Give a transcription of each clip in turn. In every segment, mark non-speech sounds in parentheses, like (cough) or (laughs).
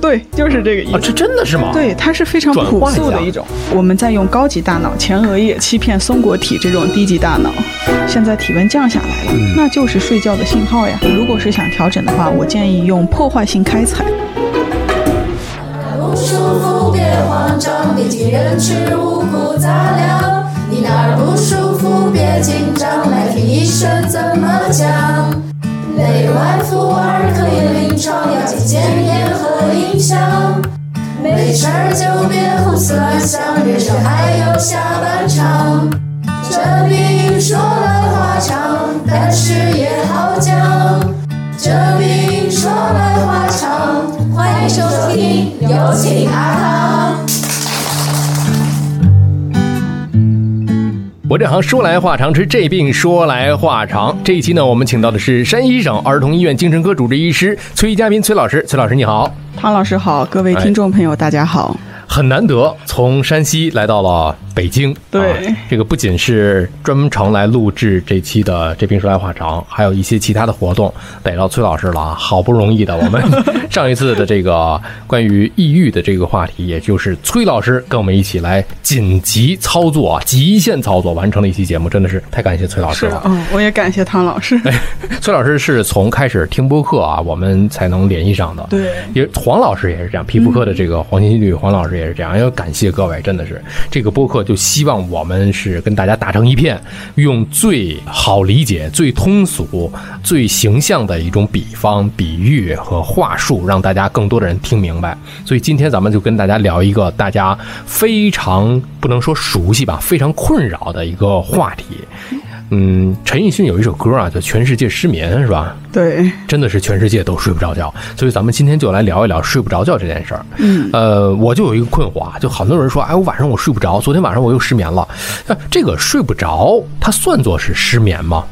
对，就是这个意啊，思。这真的是吗？对，它是非常朴素的一种。我们在用高级大脑前额叶欺骗松果体这种低级大脑。现在体温降下来了，嗯那就是睡觉的信号呀。如果是想调整的话，我建议用破坏性开采。不舒服别慌张，别急人吃五谷杂粮。你哪儿不舒服别紧张，来听医生怎么讲。内外妇儿可以临床，要戒戒烟和影响。没事儿就别胡思乱想，人生还有下半场。这病说来话长，但是也好讲。这病说来话长，欢迎收听《有请阿康》。我这行说来话长，吃这病说来话长。这一期呢，我们请到的是山西省儿童医院精神科主治医师崔佳斌崔老师，崔老师你好。汤老师好，各位听众朋友，大家好。很难得从山西来到了北京，对啊这个不仅是专程来录制这期的《这病说来话长》，还有一些其他的活动，逮到崔老师了啊，好不容易的，我们 (laughs) 上一次的这个关于抑郁的这个话题，也就是崔老师跟我们一起来紧急操作啊，极限操作完成了一期节目，真的是太感谢崔老师了。是嗯，我也感谢汤老师。崔老师是从开始听播客啊，我们才能联系上的。对也黄老师也是这样，皮肤科的这个黄新绿黄老师也是这样。要感谢各位，真的是这个播客就希望我们是跟大家打成一片，用最好理解、最通俗、最形象的一种比方、比喻和话术，让大家更多的人听明白。所以今天咱们就跟大家聊一个大家非常不能说熟悉吧，非常困扰的一个话题。嗯，陈奕迅有一首歌啊，叫《全世界失眠》，是吧？对，真的是全世界都睡不着觉，所以咱们今天就来聊一聊睡不着觉这件事儿。嗯，呃，我就有一个困惑啊，就很多人说，哎，我晚上我睡不着，昨天晚上我又失眠了。那这个睡不着，它算作是失眠吗？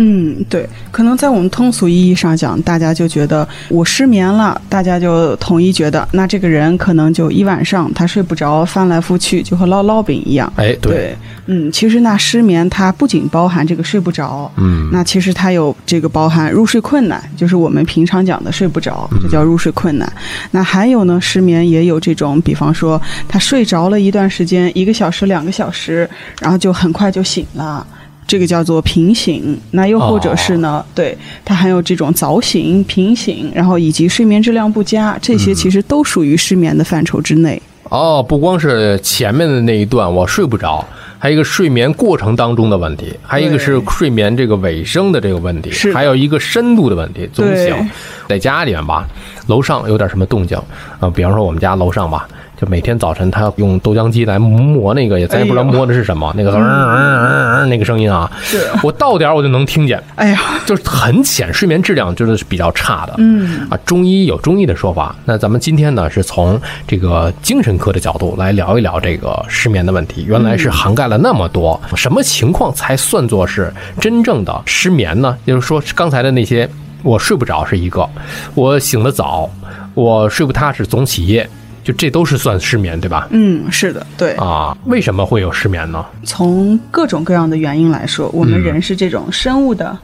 嗯，对，可能在我们通俗意义上讲，大家就觉得我失眠了，大家就统一觉得，那这个人可能就一晚上他睡不着，翻来覆去，就和烙烙饼一样。哎，对，对，嗯，其实那失眠它不仅包含这个睡不着，嗯，那其实它有这个包含入睡困难，就是我们平常讲的睡不着，这叫入睡困难。那还有呢，失眠也有这种，比方说他睡着了一段时间，一个小时、两个小时，然后就很快就醒了。这个叫做平醒，那又或者是呢，对它还有这种早醒、平醒，然后以及睡眠质量不佳，这些其实都属于失眠的范畴之内。哦，不光是前面的那一段我睡不着，还有一个睡眠过程当中的问题，还有一个是睡眠这个尾声的这个问题，还有一个深度的问题，总对。醒。在家里面吧，楼上有点什么动静啊、比方说我们家楼上吧，就每天早晨他用豆浆机来磨那个，也咱也不知道磨的是什么，那个嗯。嗯嗯嗯那个声音啊，是。我到点儿我就能听见。哎呀，就是很浅，睡眠质量真的是比较差的。嗯。啊，中医有中医的说法，那咱们今天呢是从这个精神科的角度来聊一聊这个失眠的问题。原来是涵盖了那么多，什么情况才算作是真正的失眠呢？也就是说，刚才的那些我睡不着是一个，我醒得早，我睡不踏实总起夜，就这都是算失眠，对吧？嗯，是的，对。啊，为什么会有失眠呢？从各种各样的原因来说，我们嗯人是这种生物的、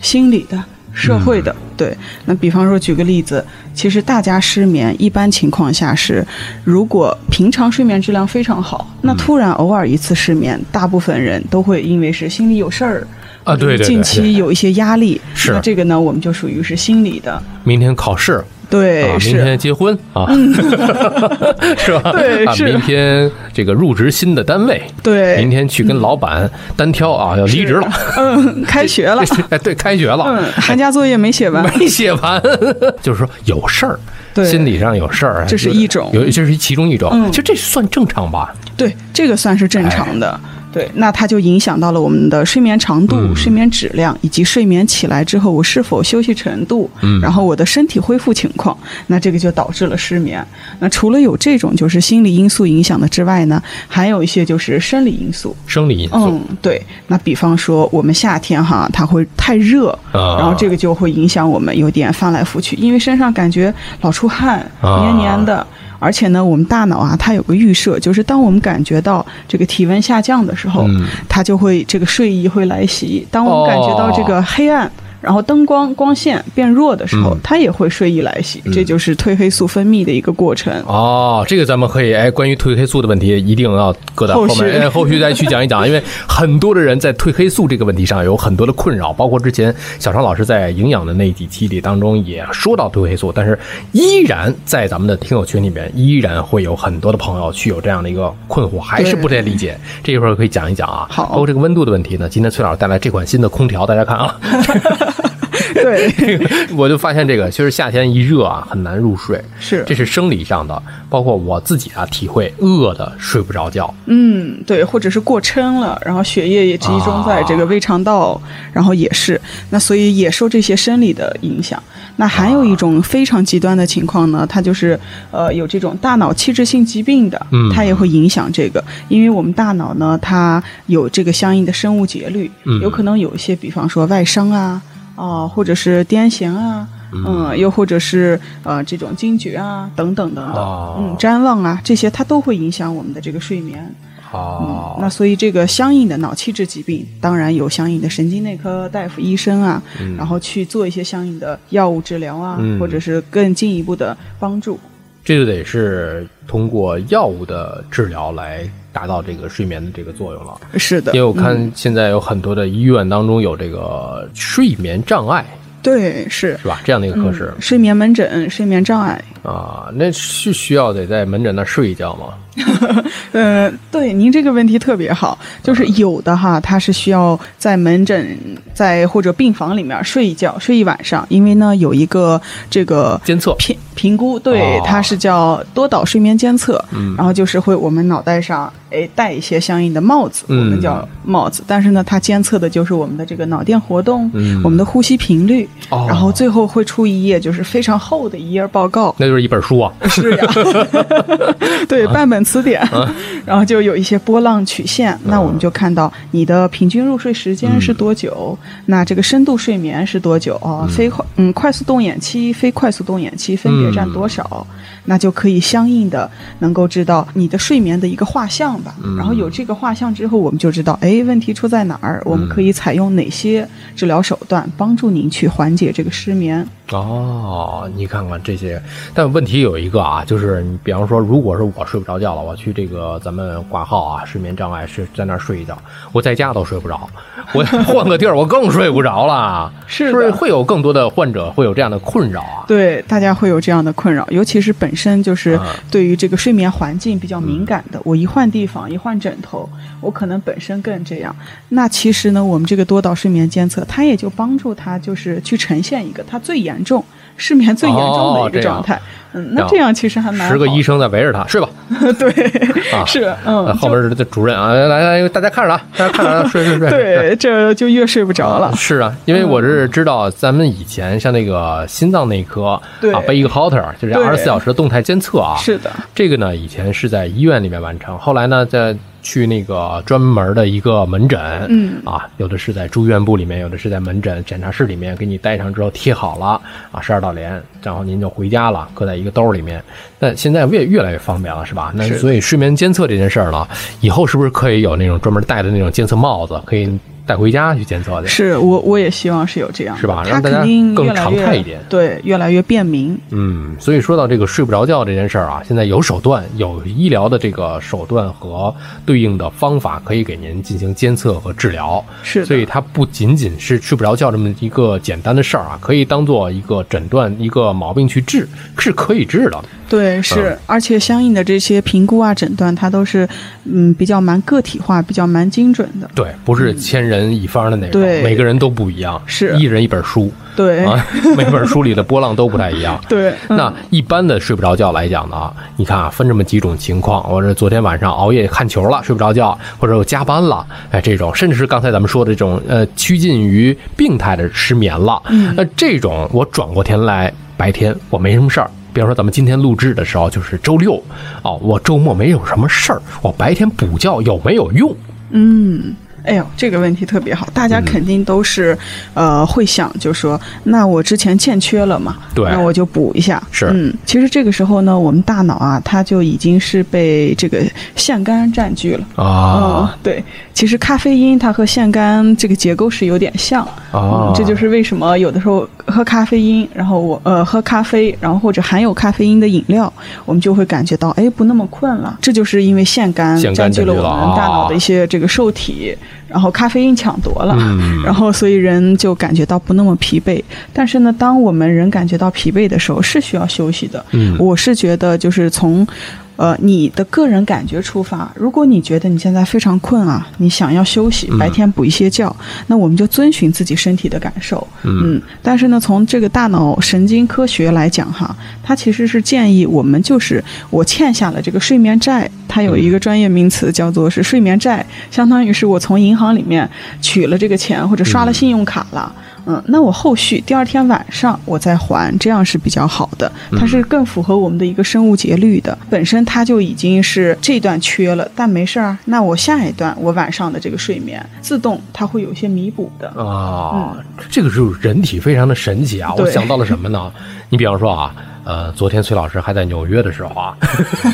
心理的、社会嗯的。对，那比方说举个例子，其实大家失眠一般情况下是，如果平常睡眠质量非常好，那嗯突然偶尔一次失眠，大部分人都会因为是心里有事儿。啊对对对近期有一些压力，是那这个呢，我们就属于是心理的，明天考试，对，啊，明天结婚 (laughs) 啊，是吧？啊，对啊明天这个入职新的单位，对，明天去跟老板单挑啊，要离职了，嗯，开学了，(laughs) 哎，对，开学了，嗯，寒假作业没写完，没写完，(laughs) 就是说有事儿，对。心理上有事儿，这是一种。有这是其中一种，嗯。其实这算正常吧？对，这个算是正常的。对，那它就影响到了我们的睡眠长度、嗯睡眠质量，以及睡眠起来之后我是否休息程度，嗯然后我的身体恢复情况，那这个就导致了失眠。那除了有这种就是心理因素影响的之外呢，还有一些就是生理因素。生理因素嗯，对。那比方说我们夏天哈，它会太热，啊然后这个就会影响我们有点翻来覆去，因为身上感觉老出汗，啊黏黏的。而且呢，我们大脑啊，它有个预设，就是当我们感觉到这个体温下降的时候，嗯它就会这个睡意会来袭。当我们感觉到这个黑暗。然后灯光光线变弱的时候，嗯它也会睡意来袭，这就是褪黑素分泌的一个过程。哦，这个咱们可以哎，关于褪黑素的问题，一定要搁到后面，哎，后续再去讲一讲，(laughs) 因为很多的人在褪黑素这个问题上有很多的困扰，包括之前小常老师在营养的那几期里当中也说到褪黑素，但是依然在咱们的听友群里面，依然会有很多的朋友去有这样的一个困惑，还是不太理解。这一会儿可以讲一讲啊。好包括这个温度的问题呢，今天崔老师带来这款新的空调，大家看啊。(laughs) 对，(laughs) 我就发现这个，其实夏天一热啊，很难入睡，是这是生理上的。包括我自己啊，体会饿的睡不着觉。嗯，对，或者是过撑了，然后血液也集中在这个胃肠道，然后也是，那所以也受这些生理的影响。那还有一种非常极端的情况呢，它就是呃有这种大脑器质性疾病的，嗯它也会影响这个，因为我们大脑呢，它有这个相应的生物节律，嗯有可能有一些，比方说外伤啊，啊、或者是癫痫啊。嗯，又或者是呃这种惊厥啊，等等等等，哦嗯，谵妄啊，这些它都会影响我们的这个睡眠。哦，那所以这个相应的脑气质疾病，当然有相应的神经内科大夫、医生啊，然后去做一些相应的药物治疗啊，嗯或者是更进一步的帮助。这就得是通过药物的治疗来达到这个睡眠的这个作用了。是的，因为我嗯看现在有很多的医院当中有这个睡眠障碍，对是是吧？这样的一个科室嗯、睡眠门诊、睡眠障碍。啊，那是需要得在门诊那儿睡一觉吗？(laughs) 呃，对，您这个问题特别好，就是有的哈，他是需要在门诊在或者病房里面睡一觉，睡一晚上，因为呢有一个这个监测评评估，对哦，它是叫多导睡眠监测，嗯。然后就是会我们脑袋上哎戴一些相应的帽子，我嗯。们叫帽子，但是呢，它监测的就是我们的这个脑电活动，嗯。我们的呼吸频率，哦。然后最后会出一页就是非常厚的一页报告，那就是一本书啊。是呀，(laughs) 对，半本词典，啊 (laughs) 然后就有一些波浪曲线，那我们就看到你的平均入睡时间是多久，那这个深度睡眠是多久啊？非快嗯快速动眼期、非快速动眼期分别占多少？那就可以相应的能够知道你的睡眠的一个画像吧。然后有这个画像之后，我们就知道，哎，问题出在哪儿？我们可以采用哪些治疗手段帮助您去缓解这个失眠？哦，你看看这些，但问题有一个啊，就是你比方说，如果是我睡不着觉了，我去这个咱们挂号啊，睡眠障碍是在那儿睡一觉，我在家都睡不着，我 (laughs) 换个地儿我更睡不着了，是不是会有更多的患者会有这样的困扰啊？对，大家会有这样的困扰，尤其是本身就是啊对于这个睡眠环境比较敏感的，我一换地方，一换枕头，我可能本身更这样。那其实呢，我们这个多导睡眠监测，它也就帮助他就是去呈现一个他最严重失眠最严重的一个状态。嗯，那这样其实还蛮好十个医生在围着他睡吧，(laughs) 对，啊是呃嗯，后边是这主任啊，来来来，大家看着啊，大家看着啊，睡睡睡。睡 (laughs) 对，这就越睡不着了。是啊，因为我是知道咱们以前像那个心脏内科对啊，背一个 Holter，就是二十四小时的动态监测啊。是的，这个呢，以前是在医院里面完成，后来呢，再去那个专门的一个门诊，嗯啊，有的是在住院部里面，有的是在门诊检查室里面给你戴上之后贴好了啊，十二道帘，然后您就回家了，搁在一个兜里面。那现在越越来越方便了，是吧？那所以睡眠监测这件事儿呢，以后是不是可以有那种专门戴的那种监测帽子，可以带回家去检测去？是我我也希望是有这样，是吧它让大家更常态一点对，越来越便民。嗯，所以说到这个睡不着觉这件事儿啊，现在有手段，有医疗的这个手段和对应的方法，可以给您进行监测和治疗。是所以它不仅仅是睡不着觉这么一个简单的事儿啊，可以当做一个诊断一个毛病去治，是可以治的。对，是，嗯而且相应的这些评估啊、诊断，它都是嗯比较蛮个体化、比较蛮精准的。对，不是千人一方的那种，每个人都不一样，是一人一本书对，啊，(laughs) 每本书里的波浪都不太一样。(laughs) 对，嗯那一般的睡不着觉来讲呢，啊，你看啊，分这么几种情况。我这昨天晚上熬夜看球了，睡不着觉，或者我加班了，哎，这种，甚至是刚才咱们说的这种，呃，趋近于病态的失眠了。嗯那这种我转过天来，白天我没什么事儿。比方说，咱们今天录制的时候就是周六，哦，我周末没有什么事儿，我白天补觉有没有用？嗯，哎呦，这个问题特别好，大家嗯。肯定都是，呃，会想就说，那我之前欠缺了嘛，对。那我就补一下。是。嗯，其实这个时候呢，我们大脑啊，它就已经是被这个腺苷占据了。啊。嗯，对，其实咖啡因它和腺苷这个结构是有点像，啊。嗯，这就是为什么有的时候喝咖啡因，然后我呃喝咖啡，然后或者含有咖啡因的饮料，我们就会感觉到哎不那么困了，这就是因为腺苷占据了我们大脑啊。的一些这个受体，然后咖啡因抢夺了，嗯然后所以人就感觉到不那么疲惫。但是呢，当我们人感觉到疲惫的时候，是需要休息的。嗯我是觉得就是从。呃，你的个人感觉出发，如果你觉得你现在非常困啊，你想要休息，白天补一些觉，那我们就遵循自己身体的感受。嗯但是呢，从这个大脑神经科学来讲哈，它其实是建议我们就是我欠下了这个睡眠债，它有一个专业名词叫做是睡眠债，相当于是我从银行里面取了这个钱或者刷了信用卡了。嗯，那我后续第二天晚上我再还，这样是比较好的，它是更符合我们的一个生物节律的。本身它就已经是这段缺了，但没事儿啊，那我下一段我晚上的这个睡眠自动它会有一些弥补的。啊，这个就是人体非常的神奇啊！我想到了什么呢？你比方说啊，呃，昨天崔老师还在纽约的时候啊，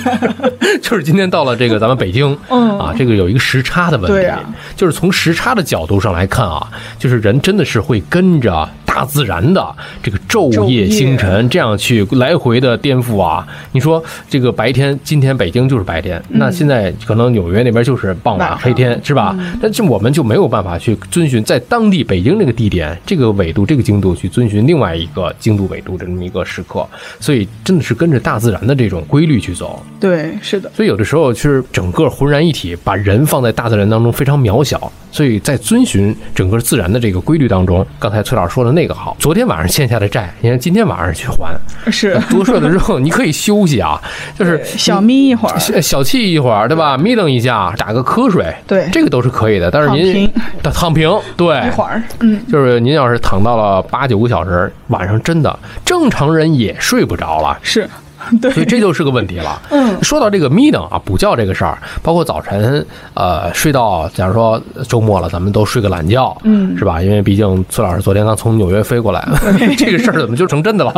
(laughs) 就是今天到了这个咱们北京，嗯。啊，这个有一个时差的问题，对啊就是从时差的角度上来看啊，就是人真的是会跟着大自然的这个昼夜星辰这样去来回的颠覆啊。你说这个白天，今天北京就是白天，那现在可能纽约那边就是傍晚黑天，是吧？但是我们就没有办法去遵循在当地北京这个地点、这个纬度、这个经度去遵循另外一个经度纬度的这么一个时刻，所以真的是跟着大自然的这种规律去走。对，是的。所以有的时候是整个浑然一体，把人放在大自然当中非常渺小。所以在遵循整个自然的这个规律当中，刚才崔老师说的那个好，昨天晚上欠下的债，你看今天晚上去还，是 (laughs) 多睡了之后你可以休息啊，(laughs) 就是小眯一会儿，小小憩一会儿，对吧？眯瞪一下，打个瞌睡，对这个都是可以的。但是您躺平躺躺平，对，一会儿，嗯，就是您要是躺到了八九个小时，晚上真的正常人也睡不着了。是，(laughs) 对，所以这就是个问题了。嗯说到这个眯瞪啊，补觉这个事儿，包括早晨，呃，睡到，假如说周末了，咱们都睡个懒觉，嗯是吧？因为毕竟崔老师昨天刚从纽约飞过来，(laughs) 这个事儿怎么就成真的了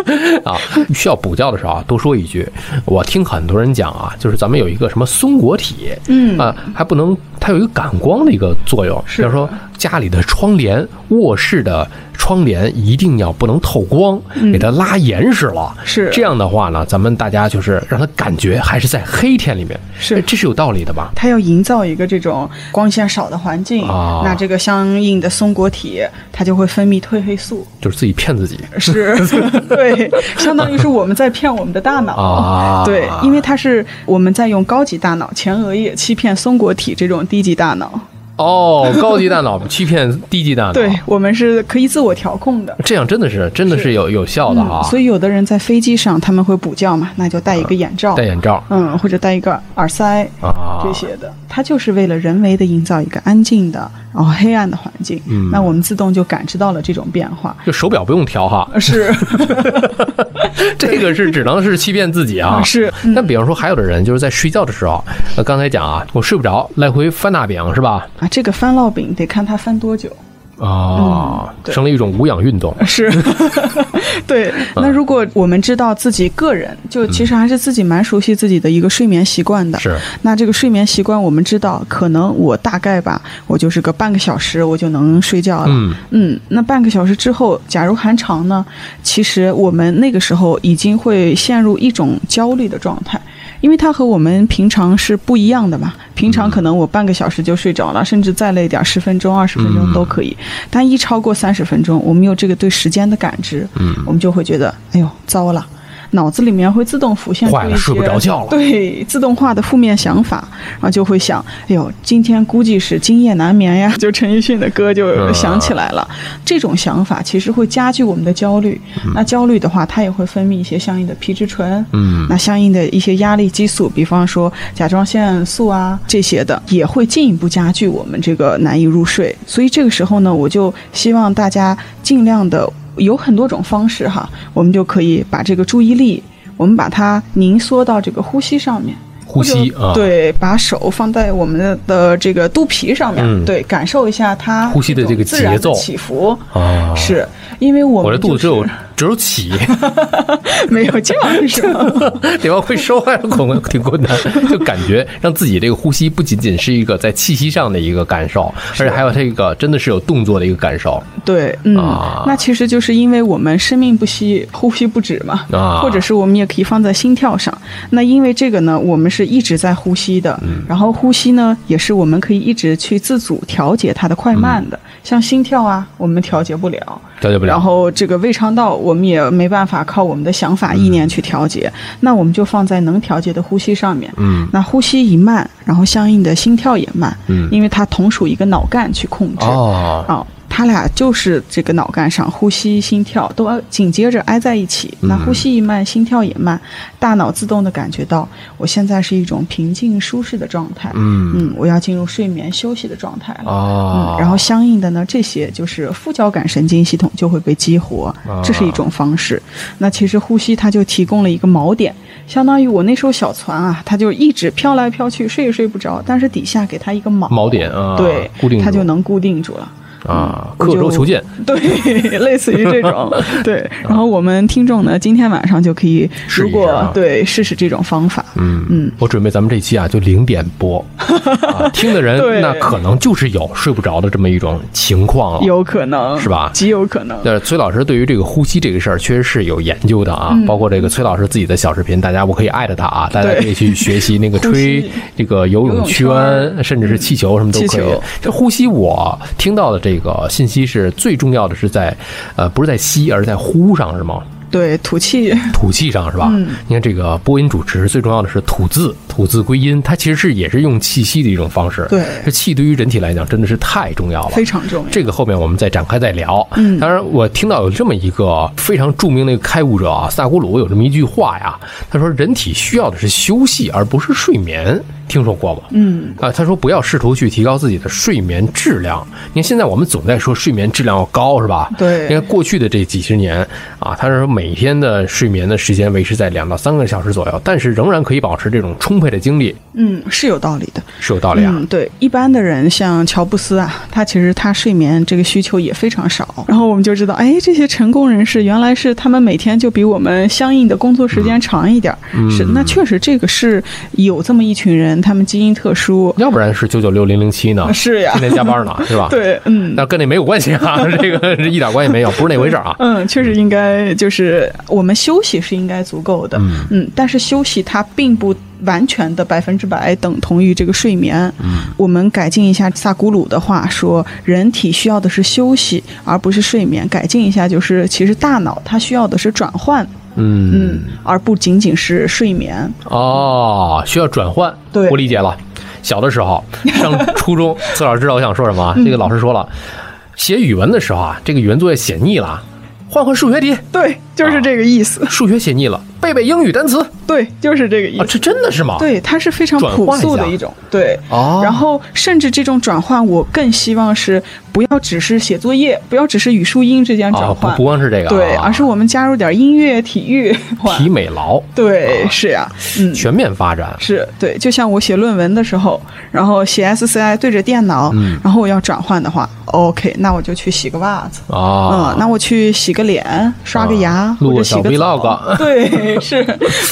(laughs) 啊？需要补觉的时候啊，多说一句，我听很多人讲啊，就是咱们有一个什么松果体，嗯啊，还不能，它有一个感光的一个作用，比如说家里的窗帘，卧室的窗帘一定要不能透光，给它拉严实了。嗯是。这样的话呢，咱们大家就是让它感觉还是在黑天里面，是。哎这是有道理的吧？它要营造一个这种光线少的环境，啊。那这个相应的松果体它就会分泌褪黑素，就是自己骗自己。是 (laughs) 对，相当于是我们在骗我们的大脑。啊。对，因为它是我们在用高级大脑前额叶欺骗松果体这种低级大脑。哦，高级大脑 (laughs) 欺骗低级大脑，对，我们是可以自我调控的。这样真的是真的是有有效的啊。嗯，所以有的人在飞机上他们会补觉嘛，那就戴一个眼罩，戴眼罩。嗯，或者戴一个耳塞啊。这些的，它就是为了人为的营造一个安静的，然后黑暗的环境。嗯那我们自动就感知到了这种变化。就手表不用调哈，是 (laughs) 这个是只能是欺骗自己啊。(laughs) 是，但比方说，还有的人就是在睡觉的时候，呃，刚才讲啊，我睡不着，来回翻大饼是吧？啊，这个翻烙饼得看它翻多久。啊，对成了一种无氧运动。(laughs) 是，(laughs) 对。那如果我们知道自己个人，就其实还是自己蛮熟悉自己的一个睡眠习惯的。是，那这个睡眠习惯，我们知道，可能我大概吧，我就是个半个小时我就能睡觉了。嗯嗯，那半个小时之后，假如还长呢，其实我们那个时候已经会陷入一种焦虑的状态，因为它和我们平常是不一样的嘛。平常可能我半个小时就睡着了，甚至再累点，十分钟、二十分钟都可以。但一超过三十分钟，我们有这个对时间的感知，嗯我们就会觉得，哎呦，糟了。脑子里面会自动浮现出一些坏了睡不着觉了。(laughs) 对自动化的负面想法，然后就会想，哎呦，今天估计是今夜难眠呀，(laughs) 就陈奕迅的歌就想起来了。这种想法其实会加剧我们的焦虑，那焦虑的话，它也会分泌一些相应的皮质醇，嗯。那相应的一些压力激素，比方说甲状腺素啊这些的，也会进一步加剧我们这个难以入睡。所以这个时候呢，我就希望大家尽量的有很多种方式哈，我们就可以把这个注意力，我们把它凝缩到这个呼吸上面。呼吸啊，，对，把手放在我们的的这个肚皮上面，嗯对，感受一下它呼吸的这个节奏起伏。啊，是因为我我们就是这肚子只有只有起，(laughs) 没有降？(laughs) 对吧？会收还是困挺困难，就感觉让自己这个呼吸不仅仅是一个在气息上的一个感受，而且还有这个真的是有动作的一个感受。对，嗯，啊。那其实就是因为我们生命不息，呼吸不止嘛，啊，或者是我们也可以放在心跳上。那因为这个呢，我们是一直在呼吸的，嗯。然后呼吸呢，也是我们可以一直去自主调节它的快慢的。像心跳啊，我们调节不了，调节不了，然后这个胃肠道，我们也没办法靠我们的想法、意念去调节，那我们就放在能调节的呼吸上面。嗯那呼吸一慢，然后相应的心跳也慢，嗯因为它同属一个脑干去控制。哦，哦，它俩就是这个脑干上呼吸、心跳都要紧接着挨在一起。那呼吸一慢，心跳也慢，大脑自动的感觉到我现在是一种平静舒适的状态。嗯嗯，我要进入睡眠休息的状态了。哦嗯，，然后相应的呢，这些就是副交感神经系统就会被激活啊，这是一种方式。那其实呼吸它就提供了一个锚点，相当于我那艘小船啊，它就一直飘来飘去，睡也睡不着，但是底下给它一个锚锚点啊对，固定住它就能固定住了。啊，刻舟求剑，(laughs) 对，类似于这种，(laughs) 对。然后我们听众呢，今天晚上就可以，如果对试试这种方法，嗯嗯，我准备咱们这期啊就零点播，(laughs) 啊、听的人那可能就是有睡不着的这么一种情况了。有可能是吧极有可能。但是崔老师对于这个呼吸这个事儿确实是有研究的啊，嗯包括这个崔老师自己的小视频，大家我可以艾特他啊，大家可以去学习那个吹这个游泳圈，甚至是气球什么都可以。这呼吸我听到的这这个信息是最重要的是在呃不是在吸，而是在呼上是吗？对，吐气，(laughs) 吐气上是吧？嗯你看这个播音主持最重要的是吐字，吐字归音，它其实是也是用气息的一种方式。对这气对于人体来讲真的是太重要了，非常重要。这个后面我们再展开再聊。嗯当然我听到有这么一个非常著名的一个开悟者啊，萨古鲁有这么一句话呀，他说人体需要的是休息，而不是睡眠。听说过吗？嗯，啊，他说不要试图去提高自己的睡眠质量。你看现在我们总在说睡眠质量要高，是吧？对你看过去的这几十年啊，他是说每天的睡眠的时间维持在两到三个小时左右，但是仍然可以保持这种充沛的精力，嗯，是有道理的。是有道理啊。嗯，对，一般的人像乔布斯啊，他其实他睡眠这个需求也非常少。然后我们就知道，哎，这些成功人士原来是他们每天就比我们相应的工作时间长一点是，那确实这个是有这么一群人，他们基因特殊。要不然是九九六零零七呢，是呀天天加班呢，(laughs) 是吧？。对，嗯。那跟那没有关系啊，(laughs) 这个是一点关系没有，不是那回事儿啊。(laughs) 嗯，确实应该就是我们休息是应该足够的，嗯但是休息它并不完全的百分之百等同于这个睡眠。嗯，我们改进一下萨古鲁的话说，人体需要的是休息，而不是睡眠。改进一下就是，其实大脑它需要的是转换，嗯嗯，而不仅仅是睡眠。哦，需要转换，对我理解了。小的时候上初中，(laughs) 崔老师知道我想说什么啊？这个老师说了，写语文的时候啊，这个语文作业写腻了，换换数学题，对，就是这个意思。数学写腻了，背背英语单词。对，就是这个意啊，思。这真的是吗？，对，它是非常朴素的一种。对。哦，然后，甚至这种转换，我更希望是不要只是写作业，不要只是语数英之间转换，不光是这个啊，对，而是我们加入点音乐、体育，体美劳，对，是呀，嗯。全面发展。是对，就像我写论文的时候，然后写 SCI 对着电脑，嗯。然后我要转换的话，OK，那我就去洗个袜子，啊。嗯，，那我去洗个脸、刷个牙，啊录个小 vlog 澡 (laughs) 对，(laughs) 是，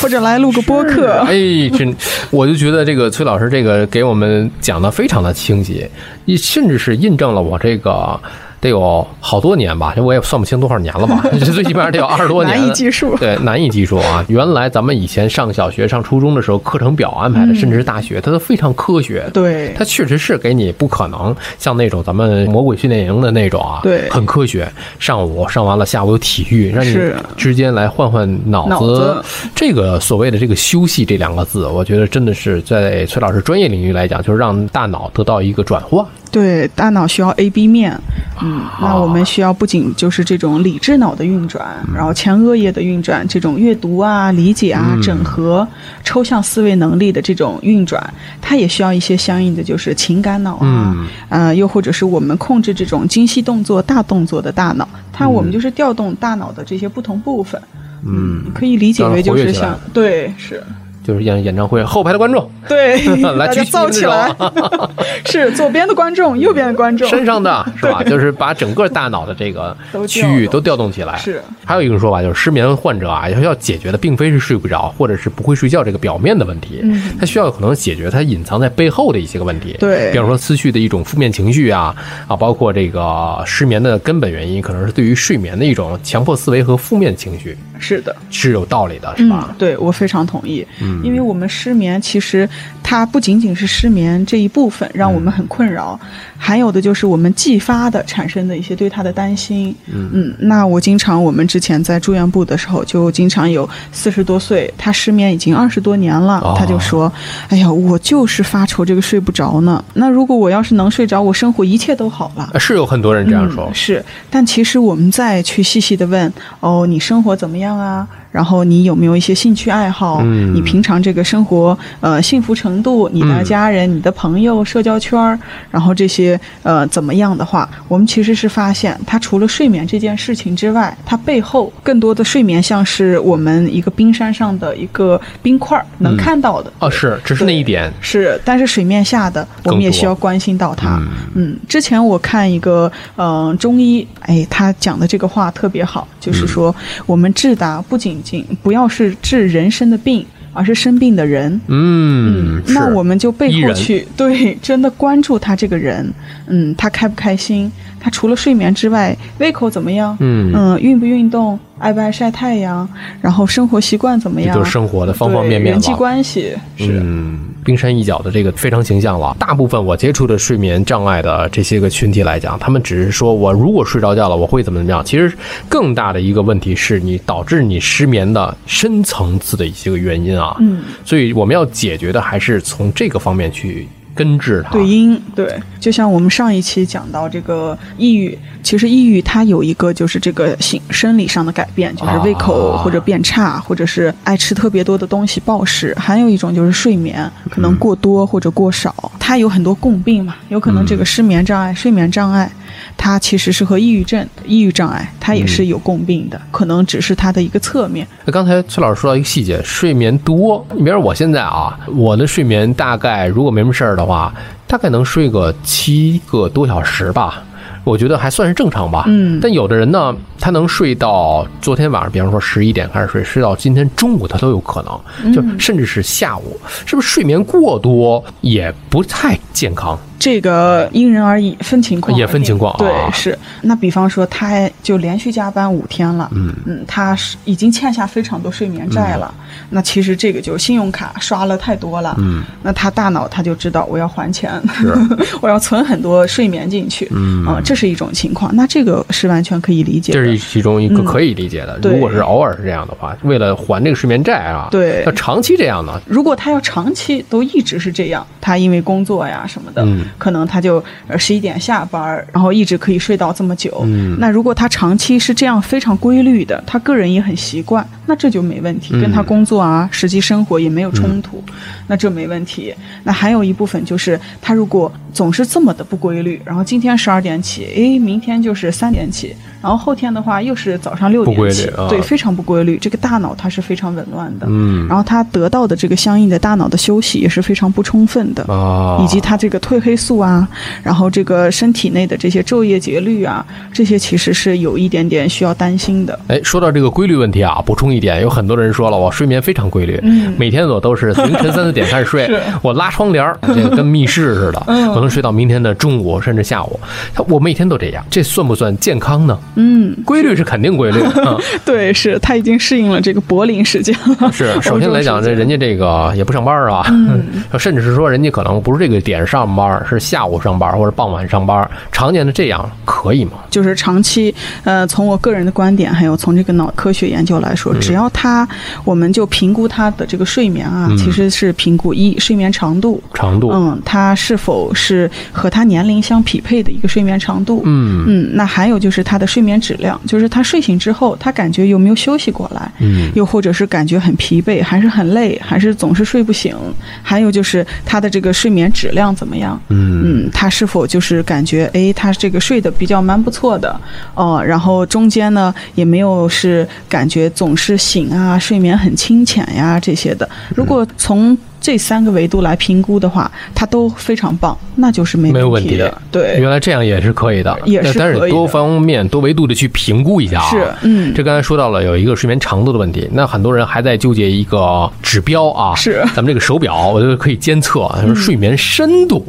或者来录个播客，哎，真，我就觉得这个崔老师这个给我们讲的非常的清晰，也甚至是印证了我这个得有好多年吧，我也算不清多少年了吧，(laughs) 最起码得有二十多年。难以计数。对，难以计数啊！原来咱们以前上小学、上初中的时候，课程表安排的，甚至是大学，它都非常科学。嗯对它确实是给你不可能像那种咱们魔鬼训练营的那种啊，对很科学。上午上完了，下午有体育，让你之间来换换脑脑子这个所谓的这个休息这两个字，我觉得真的是在崔老师专业领域来讲，就是让大脑得到一个转换。对，大脑需要 A、B 面，嗯，那我们需要不仅就是这种理智脑的运转，然后前额叶的运转，这种阅读啊、理解啊、嗯。整合、抽象思维能力的这种运转，它也需要一些相应的就是情感脑啊，嗯。呃，又或者是我们控制这种精细动作、大动作的大脑，它我们就是调动大脑的这些不同部分，嗯，可以理解为就是像对是。就是演演唱会后排的观众对，(laughs) 来举造起来，(laughs) 是左边的观众，右边的观众，身上的是吧？就是把整个大脑的这个 (laughs) 区域都调动起来。是还有一个说法就是，失眠患者啊，要要解决的并非是睡不着或者是不会睡觉这个表面的问题，嗯他需要可能解决他隐藏在背后的一些个问题。对比方说思绪的一种负面情绪啊啊，包括这个失眠的根本原因，可能是对于睡眠的一种强迫思维和负面情绪，是的。是有道理的，是吧嗯？，对我非常同意。嗯因为我们失眠，其实它不仅仅是失眠这一部分让我们很困扰，还有的就是我们继发的产生的一些对他的担心。嗯那我经常，我们之前在住院部的时候，就经常有四十多岁，他失眠已经二十多年了，哦他就说：“哎呀，我就是发愁这个睡不着呢。那如果我要是能睡着，我生活一切都好了。”是有很多人这样说嗯。是，但其实我们再去细细的问，哦，你生活怎么样啊？然后你有没有一些兴趣爱好？嗯你平常这个生活呃幸福程度，你的嗯家人、你的朋友、社交圈儿，然后这些呃怎么样的话，我们其实是发现，它除了睡眠这件事情之外，它背后更多的睡眠像是我们一个冰山上的一个冰块儿能嗯看到的。哦，是，只是那一点。是，但是水面下的我们也需要关心到它。嗯嗯，之前我看一个嗯、呃中医，哎，他讲的这个话特别好，就是说、我们治达不仅仅不要是治人生的病，而是生病的人。嗯，是那我们就背后去对真的关注他这个人，嗯，他开不开心？他除了睡眠之外，胃口怎么样？嗯嗯，运不运动？爱不爱晒太阳？然后生活习惯怎么样？这就是生活的方方对面面人际关系是。嗯，冰山一角的这个非常形象了。大部分我接触的睡眠障碍的这些个群体来讲，他们只是说我如果睡着觉了，我会怎么怎么样。其实更大的一个问题是你导致你失眠的深层次的一些个原因啊。嗯，所以我们要解决的还是从这个方面去根治它。对因，对，就像我们上一期讲到这个抑郁，其实抑郁它有一个就是这个性生理上的改变，就是胃口啊或者变差，或者是爱吃特别多的东西暴食，还有一种就是睡眠可能过多或者过少，它有很多共病嘛，有可能这个失眠障碍、睡眠障碍。它其实是和抑郁症、抑郁障碍，它也是有共病的，可能只是它的一个侧面。那刚才崔老师说到一个细节，睡眠多。你比如我现在啊，我的睡眠大概如果没什么事儿的话，大概能睡个七个多小时吧。我觉得还算是正常吧。嗯。但有的人呢，他能睡到昨天晚上，比方说十一点开始睡，睡到今天中午，他都有可能，就甚至是下午，是不是睡眠过多也不太健康？这个因人而异，分情况，也分情况啊。对，是。那比方说，他就连续加班五天了，嗯。嗯他是已经欠下非常多睡眠债了。那其实这个就信用卡刷了太多了，嗯，那他大脑他就知道我要还钱，是。(laughs) 我要存很多睡眠进去，嗯。啊这是一种情况。那这个是完全可以理解的，这是其中一个嗯可以理解的。对如果是偶尔是这样的话，为了还这个睡眠债啊，对要长期这样呢，如果他要长期都一直是这样，他因为工作呀什么的，嗯可能他就呃十一点下班儿，然后一直可以睡到这么久。嗯那如果他长期是这样非常规律的，他个人也很习惯，那这就没问题，嗯跟他工作啊、实际生活也没有冲突，那这没问题。那还有一部分就是他如果总是这么的不规律，然后今天十二点起，哎，明天就是三点起，然后后天的话又是早上六不规点起，律啊对，非常不规律，这个大脑它是非常紊乱的。嗯然后它得到的这个相应的大脑的休息也是非常不充分的，啊，以及它这个褪黑素啊，然后这个身体内的这些昼夜节律啊，这些其实是有一点点需要担心的。哎，说到这个规律问题啊，补充一点，有很多人说了，我睡眠非常规律，嗯每天我都是凌晨三四点开始睡，(laughs) 我拉窗帘儿，这个跟密室似的，嗯我能睡到明天的中午甚至下午。他我每天都这样，这算不算健康呢？嗯，规律是肯定规律，嗯。(laughs) 对，是他已经适应了这个柏林时间了。是。首先来讲，这人家这个也不上班啊，嗯。(laughs) 甚至是说人家可能不是这个点上班，是下午上班或者傍晚上班，常年的这样可以吗？就是长期，呃，从我个人的观点，还有从这个脑科学研究来说，只要他，我们就评估他的这个睡眠啊，嗯。其实是评估一睡眠长度，长度，嗯，他是否是和他年龄相匹配的一个睡眠长度，嗯。嗯，那还有就是他的睡眠质量，就是他睡醒之后，他感觉有没有休息过来，嗯又或者是感觉很疲惫，还是很累，还是总是睡不醒，还有就是他的这个睡眠质量怎么样？嗯嗯，他是否就是感觉，哎，他这个睡得比较蛮不错的，哦、然后中间呢也没有是感觉总是是醒啊、睡眠很清浅呀这些的。如果从这三个维度来评估的话，它都非常棒，那就是没没有问题题的。对，原来这样也是可以的，也是但是多方面、多维度的去评估一下啊。是，嗯，这刚才说到了有一个睡眠长度的问题，那很多人还在纠结一个指标啊，是咱们这个手表，我觉得可以监测，就是睡眠深度。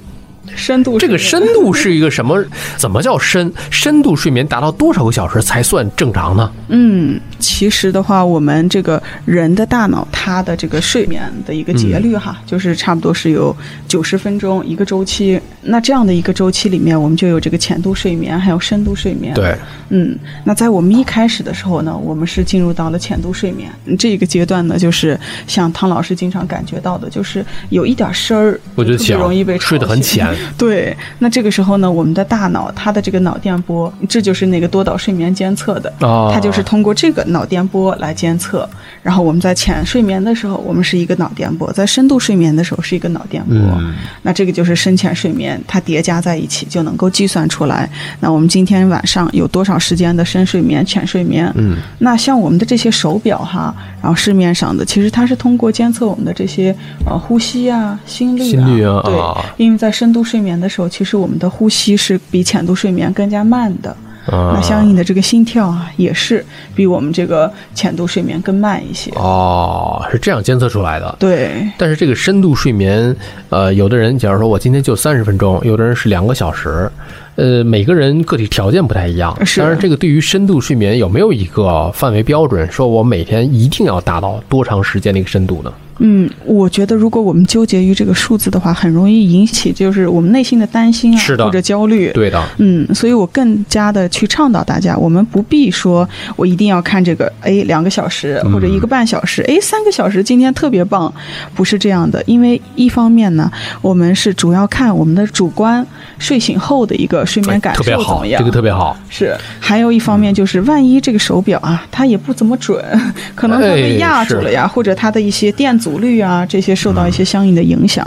深度这个深度是一个什么？(laughs) 怎么叫深？深度睡眠达到多少个小时才算正常呢？嗯，其实的话，我们这个人的大脑它的这个睡眠的一个节律哈，就是差不多是有九十分钟一个周期。那这样的一个周期里面，我们就有这个浅度睡眠，还有深度睡眠。对，嗯，那在我们一开始的时候呢，我们是进入到了浅度睡眠嗯这个阶段呢，就是像汤老师经常感觉到的，就是有一点声儿，我觉得浅容易被吵睡得很醒浅。(laughs) 对，那这个时候呢，我们的大脑它的这个脑电波，这就是那个多导睡眠监测的，哦它就是通过这个脑电波来监测。然后我们在浅睡眠的时候，我们是一个脑电波；在深度睡眠的时候是一个脑电波。嗯那这个就是深浅睡眠，它叠加在一起就能够计算出来。那我们今天晚上有多少时间的深睡眠、浅睡眠？嗯，那像我们的这些手表哈，然后市面上的，其实它是通过监测我们的这些呃呼吸啊、心率啊，心率啊对啊，因为在深度睡眠的时候，其实我们的呼吸是比浅度睡眠更加慢的。啊那相应的这个心跳啊，也是比我们这个浅度睡眠更慢一些。哦，是这样监测出来的。对，但是这个深度睡眠，呃，有的人假如说我今天就三十分钟，有的人是两个小时，呃，每个人个体条件不太一样。是当然，这个对于深度睡眠有没有一个范围标准，说我每天一定要达到多长时间的一个深度呢？嗯，我觉得如果我们纠结于这个数字的话，很容易引起就是我们内心的担心啊，是的。或者焦虑。对的，嗯，所以我更加的去倡导大家，我们不必说我一定要看这个，哎，两个小时或者一个半小时，哎，三个小时，今天特别棒，不是这样的。因为一方面呢，我们是主要看我们的主观睡醒后的一个睡眠感哎特别好，受怎么样，这个特别好。是，还有一方面就是，万一这个手表啊，它也不怎么准，(laughs) 可能它被哎压住了呀，或者它的一些电阻率啊，这些受到一些相应的影响，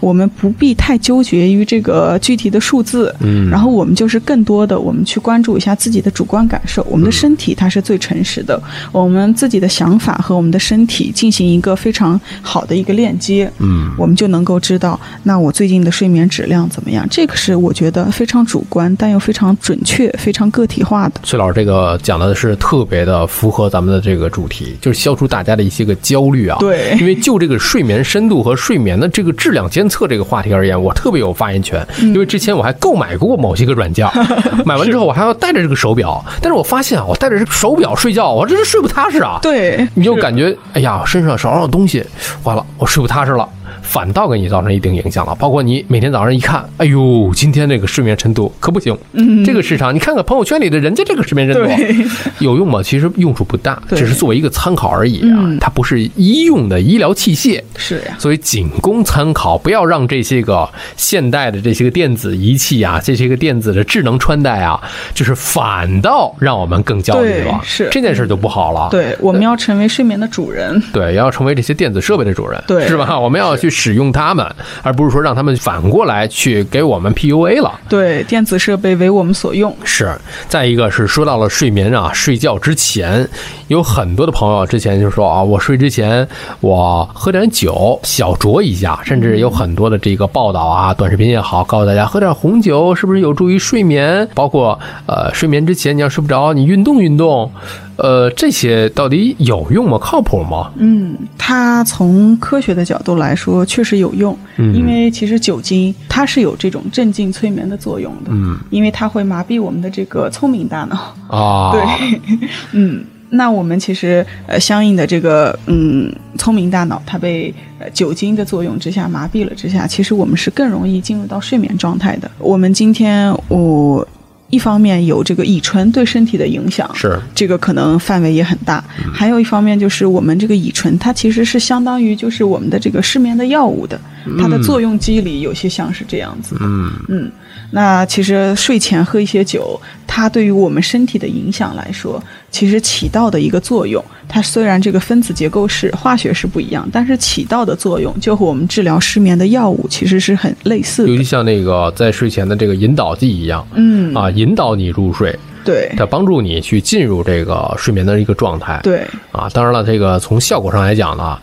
我们不必太纠结于这个具体的数字，嗯然后我们就是更多的，我们去关注一下自己的主观感受，我们的身体它是最诚实的，我们自己的想法和我们的身体进行一个非常好的一个链接，嗯，我们就能够知道，那我最近的睡眠质量怎么样？这个是我觉得非常主观，但又非常准确、非常个体化的。崔老师这个讲的是特别的符合咱们的这个主题，就是消除大家的一些个焦虑啊。对因为就这个睡眠深度和睡眠的这个质量监测这个话题而言，我特别有发言权。因为之前我还购买过某些个软件，(laughs) 买完之后我还要带着这个手表，但是我发现啊，我带着这个手表睡觉，我真是睡不踏实啊。对，你就感觉哎呀，身上少少东西，完了，我睡不踏实了。反倒给你造成一定影响了，包括你每天早上一看，哎呦，今天这个睡眠深度可不行，嗯，这个市场，你看看朋友圈里的人家这个睡眠深度有用吗？其实用处不大，只是作为一个参考而已啊，嗯。它不是医用的医疗器械，是呀，所以仅供参考，不要让这些个现代的这些个电子仪器啊，这些个电子的智能穿戴啊，就是反倒让我们更焦虑了，是。这件事就不好了。对，我们要成为睡眠的主人。对，要成为这些电子设备的主人，对。是吧？我们要去使用它们，而不是说让他们反过来去给我们 PUA 了。对，电子设备为我们所用。是，再一个是说到了睡眠啊，睡觉之前，有很多的朋友之前就说啊，我睡之前我喝点酒，小酌一下，甚至有很多的这个报道啊，短视频也好，告诉大家喝点红酒是不是有助于睡眠？包括呃，睡眠之前你要睡不着，你运动运动，呃，这些到底有用吗？靠谱吗？嗯，它从科学的角度来说确实有用，嗯因为其实酒精它是有这种镇静催眠的作用的，嗯，因为它会麻痹我们的这个聪明大脑。啊，(laughs) 对，嗯，那我们其实呃相应的这个嗯聪明大脑，它被呃酒精的作用之下麻痹了之下，其实我们是更容易进入到睡眠状态的。我们今天我。一方面有这个乙醇对身体的影响，是这个可能范围也很大。还有一方面就是我们这个乙醇，它其实是相当于就是我们的这个失眠的药物的，它的作用机理有些像是这样子的。嗯嗯，那其实睡前喝一些酒，它对于我们身体的影响来说，其实起到的一个作用，它虽然这个分子结构是化学是不一样，但是起到的作用就和我们治疗失眠的药物其实是很类似的。尤其像那个在睡前的这个引导剂一样，嗯啊，引导你入睡。对它帮助你去进入这个睡眠的一个状态。对，啊，当然了，这个从效果上来讲呢，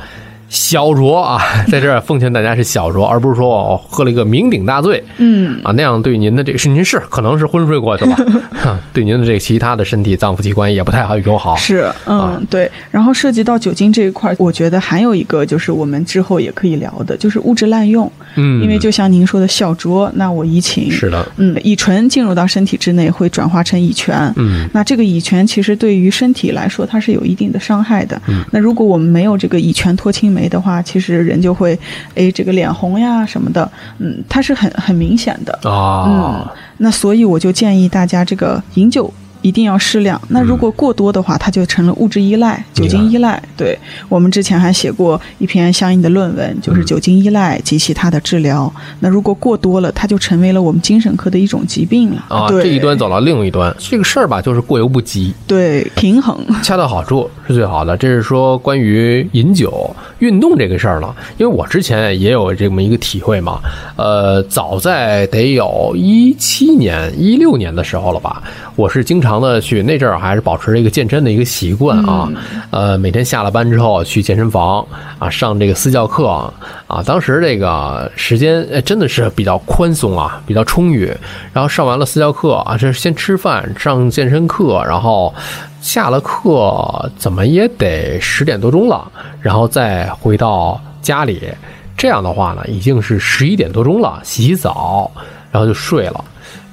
小酌啊，(laughs) 在这儿奉劝大家是小酌，而不是说我喝了一个酩酊大醉。嗯，啊，那样对您的这个是您是可能是昏睡过去了，(laughs) 对您的这个其他的身体脏腑器官也不太好友好。是，嗯，啊。对。然后涉及到酒精这一块，我觉得还有一个就是我们之后也可以聊的，就是物质滥用。嗯，因为就像您说的小酌，那我怡情是的，嗯，乙醇进入到身体之内会转化成乙醛，嗯，那这个乙醛其实对于身体来说它是有一定的伤害的。嗯。那如果我们没有这个乙醛脱氢酶的话，其实人就会，哎，这个脸红呀什么的，嗯，它是很很明显的。啊嗯，那所以我就建议大家这个饮酒。一定要适量。那如果过多的话，它就成了物质依赖、酒精依赖。对我们之前还写过一篇相应的论文，就是酒精依赖及其他的治疗。那如果过多了，它就成为了我们精神科的一种疾病了。啊，这一端走到另一端，这个事儿吧，就是过犹不及，对平衡。(laughs) 恰到好处是最好的。这是说关于饮酒、运动这个事儿了，因为我之前也有这么一个体会嘛。呃，早在得有一七年、一六年的时候了吧，我是经常的去那阵儿还是保持着一个健身的一个习惯啊。呃，每天下了班之后去健身房啊，上这个私教课啊。当时这个时间呃真的是比较宽松啊，比较充裕。然后上完了私教课啊，这先吃饭，上健身课，然后下了课怎么也得十点多钟了，然后再回到家里。这样的话呢，已经是十一点多钟了，洗洗澡，然后就睡了。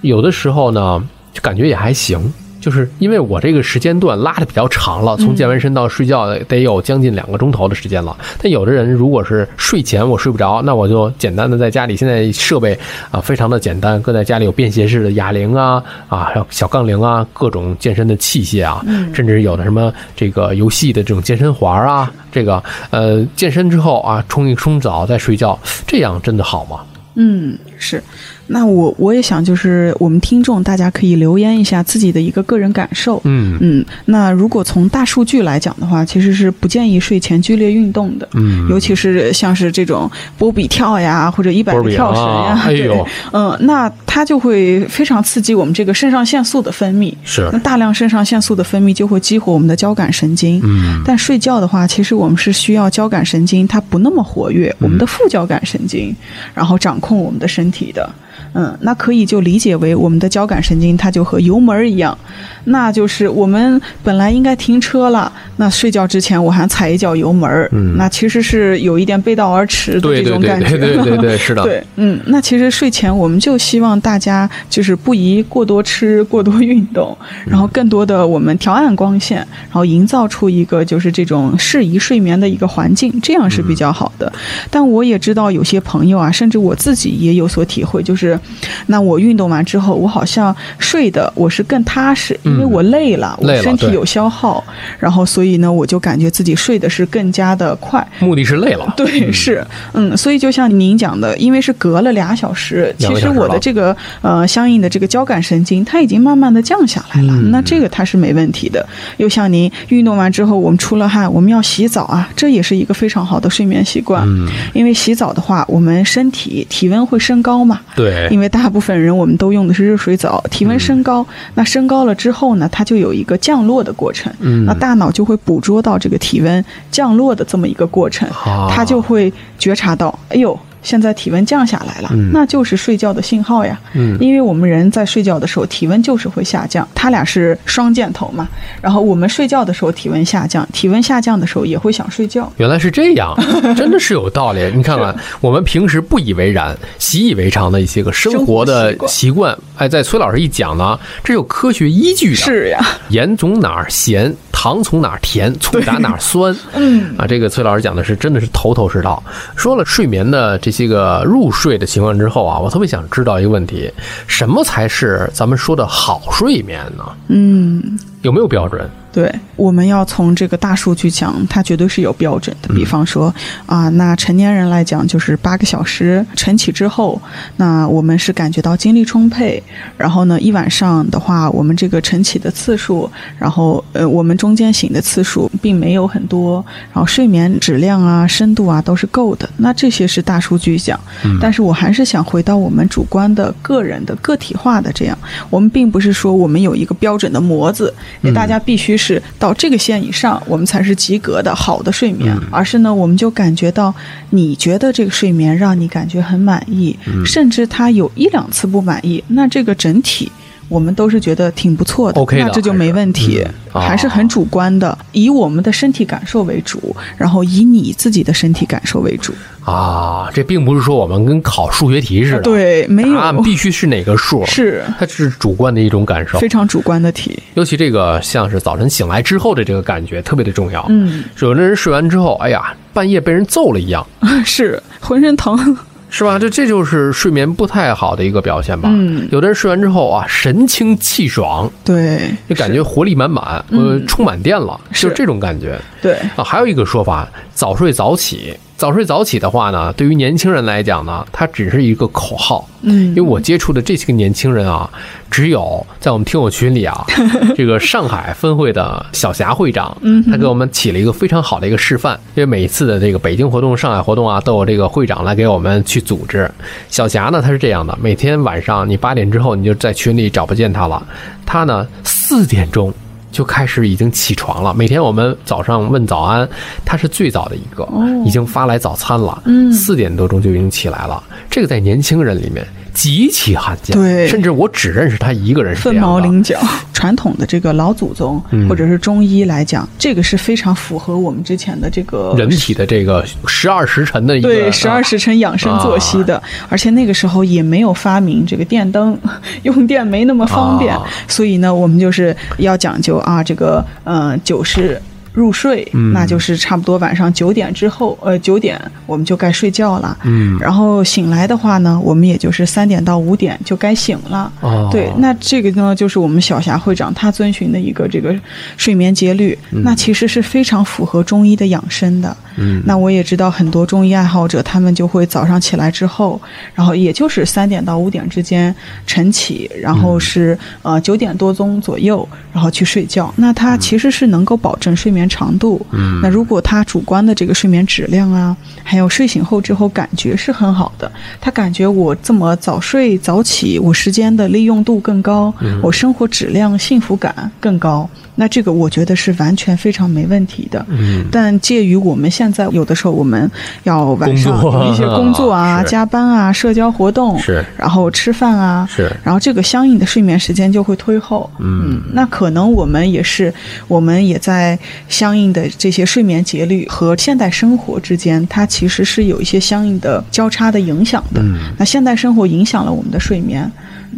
有的时候呢，就感觉也还行。就是因为我这个时间段拉的比较长了，从健完身到睡觉得有将近两个钟头的时间了。但有的人如果是睡前我睡不着，那我就简单的在家里，现在设备啊非常的简单，搁在家里有便携式的哑铃啊啊，还有小杠铃啊，各种健身的器械啊，甚至有的什么这个游戏的这种健身环啊，这个呃健身之后啊冲一冲澡再睡觉，这样真的好吗？嗯，是。那我我也想，就是我们听众大家可以留言一下自己的一个个人感受。嗯嗯，那如果从大数据来讲的话，其实是不建议睡前剧烈运动的。嗯，尤其是像是这种波比跳呀，或者一百个跳绳呀，对，嗯，那它就会非常刺激我们这个肾上腺素的分泌。是那大量肾上腺素的分泌就会激活我们的交感神经。嗯但睡觉的话，其实我们是需要交感神经它不那么活跃，我们的副交感神经，然后掌控我们的身体体的。嗯，那可以就理解为我们的交感神经它就和油门儿一样，那就是我们本来应该停车了，那睡觉之前我还踩一脚油门儿，嗯那其实是有一点背道而驰的这种感觉。对对对对，(laughs) 是的，对，嗯，那其实睡前我们就希望大家就是不宜过多吃、过多运动，然后更多的我们调暗光线，然后营造出一个就是这种适宜睡眠的一个环境，这样是比较好的。但我也知道有些朋友啊，甚至我自己也有所体会，就是那我运动完之后，我好像睡的我是更踏实，因为我累了，我身体有消耗，然后所以呢，我就感觉自己睡的是更加的快。目的是累了。对，是，嗯，所以就像您讲的，因为是隔了俩小时，其实我的这个呃相应的这个交感神经，它已经慢慢的降下来了，嗯那这个它是没问题的。又像您运动完之后，我们出了汗，我们要洗澡啊，这也是一个非常好的睡眠习惯。嗯，因为洗澡的话，我们身体体温会升高嘛，对，因为大部分人我们都用的是热水澡，体温升高，那升高了之后呢，它就有一个降落的过程，嗯那大脑就会捕捉到这个体温降落的这么一个过程，啊它就会觉察到，哎呦。现在体温降下来了，嗯那就是睡觉的信号呀。嗯因为我们人在睡觉的时候，体温就是会下降，它俩是双箭头嘛。然后我们睡觉的时候体温下降，体温下降的时候也会想睡觉。原来是这样，(laughs) 真的是有道理。你看看，我们平时不以为然、习以为常的一些个生活的习惯，哎，在崔老师一讲呢，这有科学依据的。是呀，盐从哪儿咸，糖从哪儿甜，醋打哪儿酸。嗯啊，这个崔老师讲的是真的是头头是道。说了睡眠的这这个入睡的情况之后啊，我特别想知道一个问题：什么才是咱们说的好睡眠呢？嗯，有没有标准？对，我们要从这个大数据讲，它绝对是有标准的。比方说啊，那成年人来讲就是八个小时晨起之后，那我们是感觉到精力充沛。然后呢，一晚上的话，我们这个晨起的次数，然后呃，我们中间醒的次数并没有很多，然后睡眠质量啊、深度啊都是够的。那这些是大数据讲，但是我还是想回到我们主观的个人的个体化的这样，我们并不是说我们有一个标准的模子，给大家必须是到这个线以上，我们才是及格的好的睡眠，而是呢，我们就感觉到你觉得这个睡眠让你感觉很满意，甚至他有一两次不满意，那这个整体。我们都是觉得挺不错的 OK 的那这就没问题，还是很主观的，以我们的身体感受为主，然后以你自己的身体感受为主。啊，这并不是说我们跟考数学题似的，对，没有答案必须是哪个数，是它是主观的一种感受非。常主观的题。尤其这个像是早晨醒来之后的这个感觉特别的重要。嗯，有的人睡完之后，哎呀，半夜被人揍了一样，(laughs) 是浑身疼。是吧？这这就是睡眠不太好的一个表现吧。嗯有的人睡完之后啊，神清气爽，对，就感觉活力满满，呃，充满电了，是就这种感觉。对，啊，还有一个说法，早睡早起。早睡早起的话呢，对于年轻人来讲呢，它只是一个口号。嗯因为我接触的这些个年轻人啊，只有在我们听友群里啊，(laughs) 这个上海分会的小霞会长，他给我们起了一个非常好的一个示范。因为每一次的这个北京活动、上海活动啊，都有这个会长来给我们去组织。小霞呢，他是这样的，每天晚上你八点之后，你就在群里找不见他了。他呢，四点钟。就开始已经起床了。每天我们早上问早安，他是最早的一个，已经发来早餐了。嗯四点多钟就已经起来了。这个在年轻人里面极其罕见，对甚至我只认识他一个人是这凤样的。毛麟角。传统的这个老祖宗嗯或者是中医来讲，这个是非常符合我们之前的这个人体的这个十二时辰的一个对十二时辰养生作息的，而且那个时候也没有发明这个电灯，(laughs) 用电没那么方便，啊所以呢，我们就是要讲究啊，这个嗯九是。入睡，嗯那就是差不多晚上九点之后，呃，九点我们就该睡觉了。嗯然后醒来的话呢，我们也就是三点到五点就该醒了。哦对，那这个呢，就是我们小霞会长他遵循的一个这个睡眠节律，那其实是非常符合中医的养生的。嗯那我也知道很多中医爱好者，他们就会早上起来之后，然后也就是三点到五点之间晨起，然后是、呃九点多钟左右，然后去睡觉。那他其实是能够保证睡眠长度。嗯那如果他主观的这个睡眠质量啊，还有睡醒后之后感觉是很好的，他感觉我这么早睡早起，我时间的利用度更高，我生活质量、幸福感更高。那这个我觉得是完全非常没问题的。嗯但介于我们现在有的时候我们要晚上有一些工作啊、(laughs) 是加班啊、社交活动，是然后吃饭啊，是然后这个相应的睡眠时间就会推后。嗯那可能我们也是，我们也在相应的这些睡眠节律和现代生活之间，它其实是有一些相应的交叉的影响的。嗯那现代生活影响了我们的睡眠。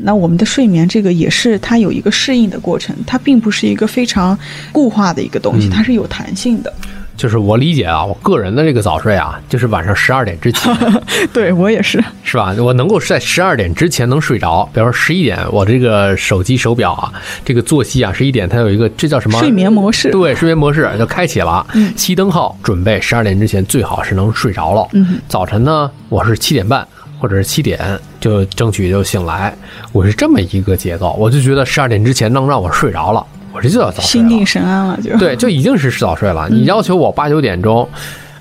那我们的睡眠这个也是它有一个适应的过程，它并不是一个非常固化的一个东西，嗯它是有弹性的。就是我理解啊，我个人的这个早睡啊，就是晚上十二点之前，(laughs) 对我也是，是吧？我能够在十二点之前能睡着，比方说十一点，我这个手机手表啊，这个作息啊，十一点它有一个这叫什么睡眠模式。对，睡眠模式就开启了，嗯熄灯号，准备十二点之前最好是能睡着了。嗯，早晨呢，我是七点半或者是七点就争取就醒来，我是这么一个节奏，我就觉得十二点之前能让我睡着了，我这就叫早睡了心定神安了就。对，就已经是早睡了。你要求我八九点钟，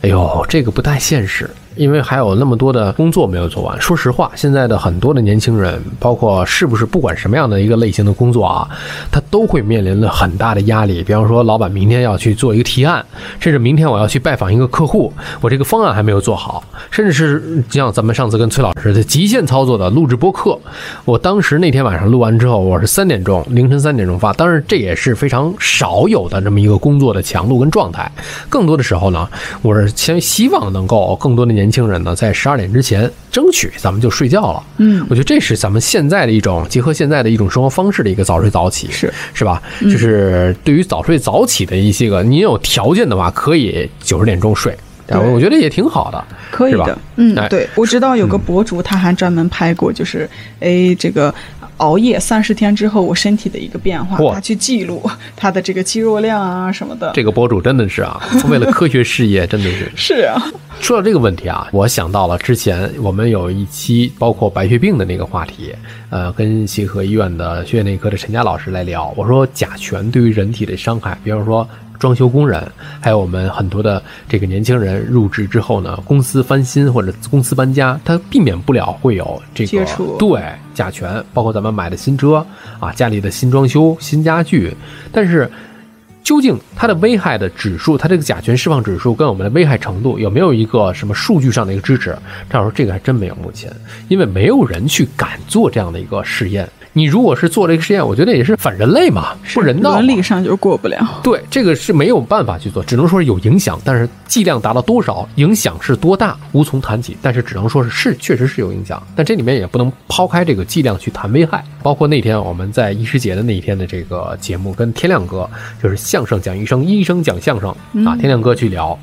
哎呦，这个不太现实。因为还有那么多的工作没有做完。说实话，现在的很多的年轻人，包括是不是不管什么样的一个类型的工作啊，他都会面临着很大的压力。比方说，老板明天要去做一个提案，甚至明天我要去拜访一个客户，我这个方案还没有做好，甚至是像咱们上次跟崔老师的极限操作的录制播客，我当时那天晚上录完之后，我是三点钟凌晨三点钟发，当然这也是非常少有的这么一个工作的强度跟状态。更多的时候呢，我是先希望能够更多的年轻人呢，在十二点之前争取咱们就睡觉了。嗯我觉得这是咱们现在的一种结合现在的一种生活方式的一个早睡早起，是是吧？就是对于早睡早起的一些个，你有条件的话，可以九十点钟睡。对我觉得也挺好的，可以的，嗯哎，对，我知道有个博主，他还专门拍过，就是，哎，这个熬夜三十天之后我身体的一个变化，嚯他去记录 (laughs) 他的这个肌肉量啊什么的。这个博主真的是啊，(laughs) 为了科学事业，真的是。是啊，说到这个问题啊，我想到了之前我们有一期包括白血病的那个话题，呃，跟协和医院的血液内科的陈佳老师来聊。我说甲醛对于人体的伤害，比方说装修工人，还有我们很多的这个年轻人入职之后呢，公司翻新或者公司搬家，它避免不了会有这个接触对甲醛，包括咱们买的新车啊，家里的新装修、新家具，但是。究竟它的危害的指数，它这个甲醛释放指数跟我们的危害程度有没有一个什么数据上的一个支持？这样说这个还真没有，目前因为没有人去敢做这样的一个试验。你如果是做这个实验，我觉得也是反人类嘛，不人道嘛。伦理上就是过不了。对，这个是没有办法去做，只能说是有影响，但是剂量达到多少，影响是多大，无从谈起。但是只能说是是确实是有影响，但这里面也不能抛开这个剂量去谈危害。包括那天我们在医师节的那一天的这个节目，跟天亮哥就是相声讲医生，医生讲相声啊，天亮哥去聊。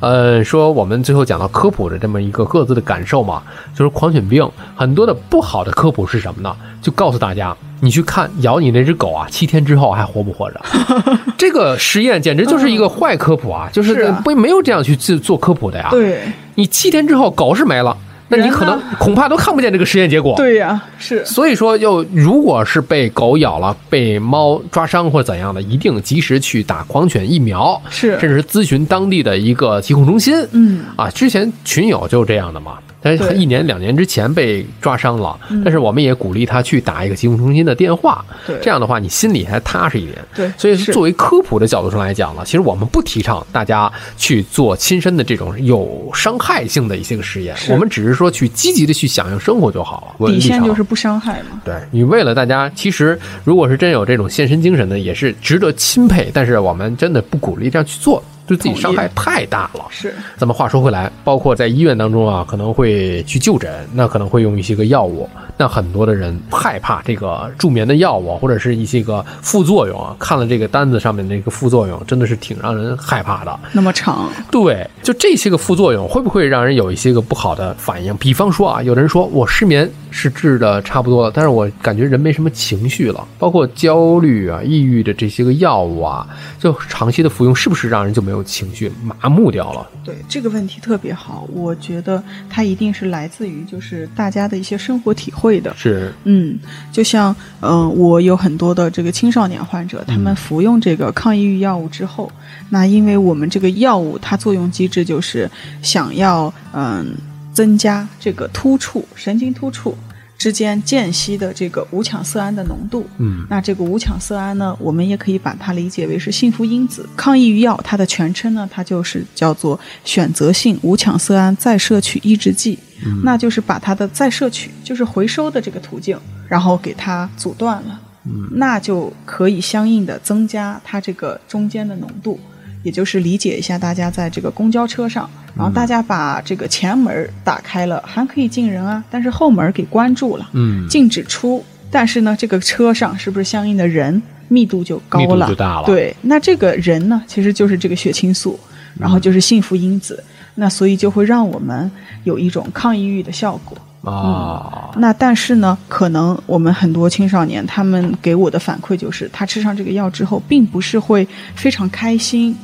呃，说我们最后讲到科普的这么一个各自的感受嘛，就是狂犬病很多的不好的科普是什么呢？就告诉大家，你去看咬你那只狗啊，七天之后还活不活着？(laughs) 这个实验简直就是一个坏科普啊！就是不没有这样去做做科普的呀。对你七天之后狗是没了，那你可能恐怕都看不见这个实验结果。对呀、是所以说，又如果是被狗咬了、被猫抓伤或者怎样的，一定及时去打狂犬疫苗，是甚至是咨询当地的一个疾控中心。嗯啊，之前群友就是这样的嘛。但是他一年两年之前被抓伤了，嗯但是我们也鼓励他去打一个疾控中心的电话，对这样的话你心里还踏实一点。对所以作为科普的角度上来讲呢，其实我们不提倡大家去做亲身的这种有伤害性的一些个实验，我们只是说去积极的去响应生活就好了。底线就是不伤害嘛。对你为了大家，其实如果是真有这种献身精神的，也是值得钦佩。但是我们真的不鼓励这样去做，对自己伤害太大了。是咱们话说回来，包括在医院当中啊，可能会去就诊，那可能会用一些个药物，那很多的人害怕这个助眠的药物或者是一些个副作用啊。看了这个单子上面那个副作用，真的是挺让人害怕的。那么长，对，就这些个副作用会不会让人有一些个不好的反应？比方说啊，有的人说我失眠是治的差不多了，但是我感觉人没什么情绪了，包括焦虑啊、抑郁的这些个药物啊，就长期的服用，是不是让人就没有情绪，麻木掉了？对这个问题特别好，我觉得它一定是来自于就是大家的一些生活体会的。是，嗯，就像嗯、呃我有很多的这个青少年患者，他们服用这个抗抑郁药物之后，那因为我们这个药物它作用机制就是想要嗯、增加这个突触神经突触之间间隙的这个五羟色胺的浓度。嗯那这个五羟色胺呢，我们也可以把它理解为是幸福因子。抗抑郁药它的全称呢，它就是叫做选择性五羟色胺再摄取抑制剂。嗯那就是把它的再摄取，就是回收的这个途径，然后给它阻断了。嗯那就可以相应的增加它这个中间的浓度。也就是理解一下，大家在这个公交车上，然后大家把这个前门打开了，还可以进人啊，但是后门给关住了。嗯，禁止出，但是呢，这个车上是不是相应的人密度就高密度了？就大了对，那这个人呢，其实就是这个血清素，然后就是幸福因子，那所以就会让我们有一种抗抑郁的效果。啊，那但是呢，可能我们很多青少年他们给我的反馈就是，他吃上这个药之后，并不是会非常开心。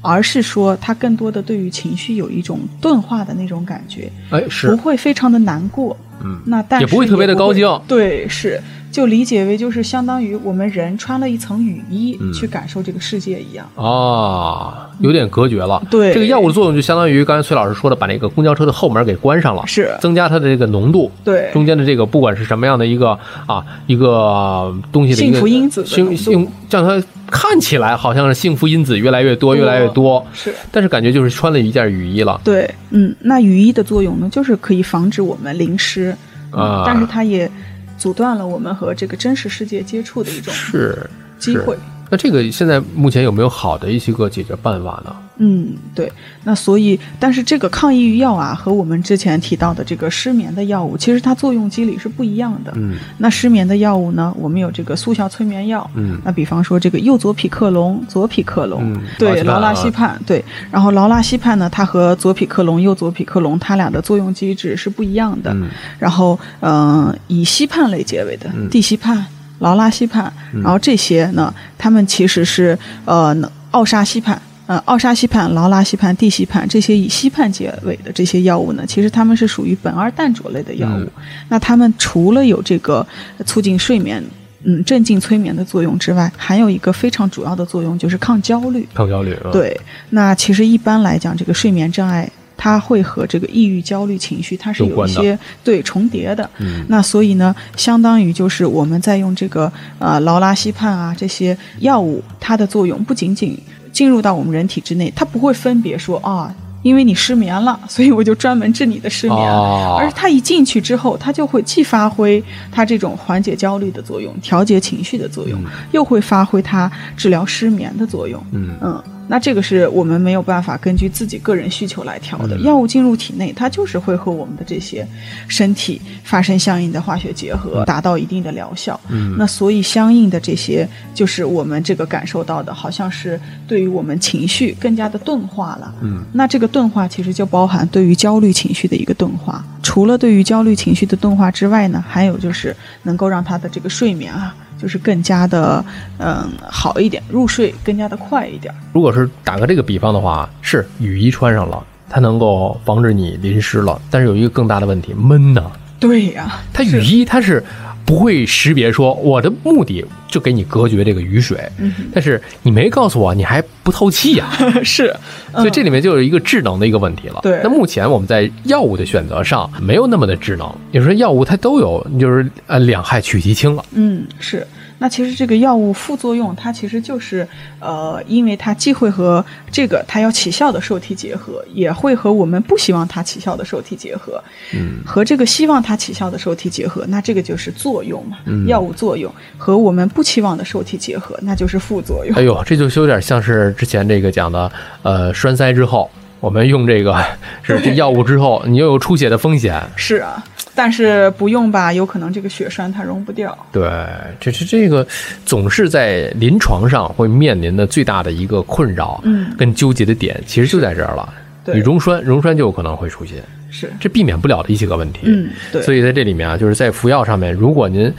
而是说，他更多的对于情绪有一种钝化的那种感觉，哎，是。不，会非常的难过，嗯，那但是也不会特别的高兴。对，是就理解为就是相当于我们人穿了一层雨衣嗯去感受这个世界一样。啊，有点隔绝了。对这个药物的作用就相当于刚才崔老师说的，把那个公交车的后门给关上了，是增加它的这个浓度。对中间的这个不管是什么样的一个啊一个东西的一个幸福因子幸幸让它看起来好像是幸福因子越来越多越来越多，是但是感觉就是穿了一件雨衣了。对，嗯，那雨衣的作用呢，就是可以防止我们淋湿，嗯啊但是它也阻断了我们和这个真实世界接触的一种是机会。那这个现在目前有没有好的一些个解决办法呢？嗯，对。那所以，但是这个抗抑郁药啊，和我们之前提到的这个失眠的药物，其实它作用机理是不一样的。嗯，那失眠的药物呢，我们有这个速效催眠药。嗯那比方说这个右左匹克隆、左匹克隆，嗯对，劳拉西西泮，对。然后劳拉西泮呢，它和左匹克隆、右左匹克隆，它俩的作用机制是不一样的。嗯然后，嗯、以西泮类结尾的，嗯地西泮、劳拉西泮，然后这些呢，他们其实是呃奥沙西泮。呃，奥沙西泮、劳拉西泮、地西泮这些以西泮结尾的这些药物呢，其实它们是属于苯二氮卓类的药物。嗯那它们除了有这个促进睡眠、嗯镇静催眠的作用之外，还有一个非常主要的作用就是抗焦虑。抗焦虑。嗯，对，那其实一般来讲，这个睡眠障碍它会和这个抑郁、焦虑情绪它是有一些对重叠的。嗯那所以呢，相当于就是我们在用这个呃劳拉西泮啊这些药物，它的作用不仅仅进入到我们人体之内，它不会分别说啊。因为你失眠了，所以我就专门治你的失眠。哦而它一进去之后，它就会既发挥它这种缓解焦虑的作用、调节情绪的作用，又会发挥它治疗失眠的作用。嗯嗯，那这个是我们没有办法根据自己个人需求来调的。药物进入体内，它就是会和我们的这些身体发生相应的化学结合，达到一定的疗效。嗯那所以相应的这些，就是我们这个感受到的，好像是对于我们情绪更加的钝化了。嗯，那这个钝化其实就包含对于焦虑情绪的一个钝化。除了对于焦虑情绪的钝化之外呢，还有就是能够让他的这个睡眠啊，就是更加的嗯好一点，入睡更加的快一点。如果是打个这个比方的话，是雨衣穿上了，它能够防止你淋湿了，但是有一个更大的问题，闷呢。对呀、它雨衣它是不会识别说我的目的就给你隔绝这个雨水，嗯但是你没告诉我你还不透气呀、(laughs) 是，所以这里面就有一个智能的一个问题了。对那目前我们在药物的选择上没有那么的智能，有时候药物它都有，就是呃两害取其轻了。嗯，是。那其实这个药物副作用，它其实就是呃，因为它既会和这个它要起效的受体结合，也会和我们不希望它起效的受体结合。嗯，和这个希望它起效的受体结合，那这个就是作用嘛，嗯药物作用和我们不期望的受体结合，那就是副作用。哎呦，这就有点像是之前这个讲的，呃，栓塞之后，我们用这个 (laughs) 是这药物之后，你又有出血的风险。是啊，但是不用吧，有可能这个血栓它溶不掉。对，这是这个总是在临床上会面临的最大的一个困扰，嗯跟纠结的点其实就在这儿了。对你溶栓，溶栓就有可能会出现，是，这避免不了的一些个问题。嗯，对，所以在这里面啊，就是在服药上面，如果您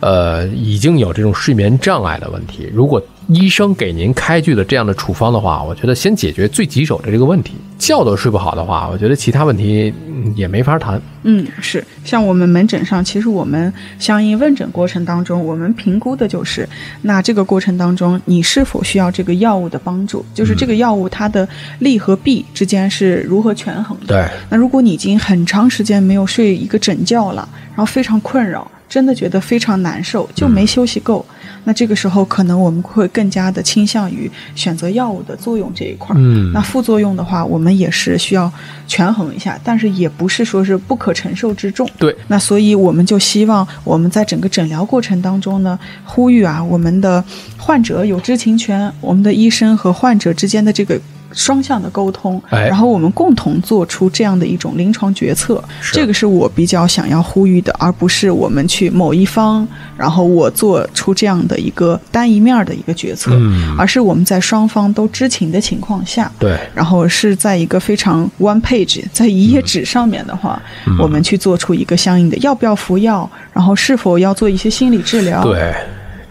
呃已经有这种睡眠障碍的问题，如果医生给您开具的这样的处方的话，我觉得先解决最棘手的这个问题。觉都睡不好的话，我觉得其他问题嗯也没法谈。嗯，是像我们门诊上，其实我们相应问诊过程当中，我们评估的就是，那这个过程当中，你是否需要这个药物的帮助，就是这个药物它的利和弊之间是如何权衡的。对，那如果你已经很长时间没有睡一个整觉了，然后非常困扰，真的觉得非常难受，就没休息够，那这个时候可能我们会更加的倾向于选择药物的作用这一块儿。嗯那副作用的话，我们也是需要权衡一下，但是也不是说是不可承受之重。对，那所以我们就希望我们在整个诊疗过程当中呢，呼吁啊，我们的患者有知情权，我们的医生和患者之间的这个。双向的沟通，哎。然后我们共同做出这样的一种临床决策，这个是我比较想要呼吁的，而不是我们去某一方，然后我做出这样的一个单一面的一个决策，嗯。而是我们在双方都知情的情况下，对，然后是在一个非常 one page，在一页纸上面的话，嗯。我们去做出一个相应的要不要服药，然后是否要做一些心理治疗。，对，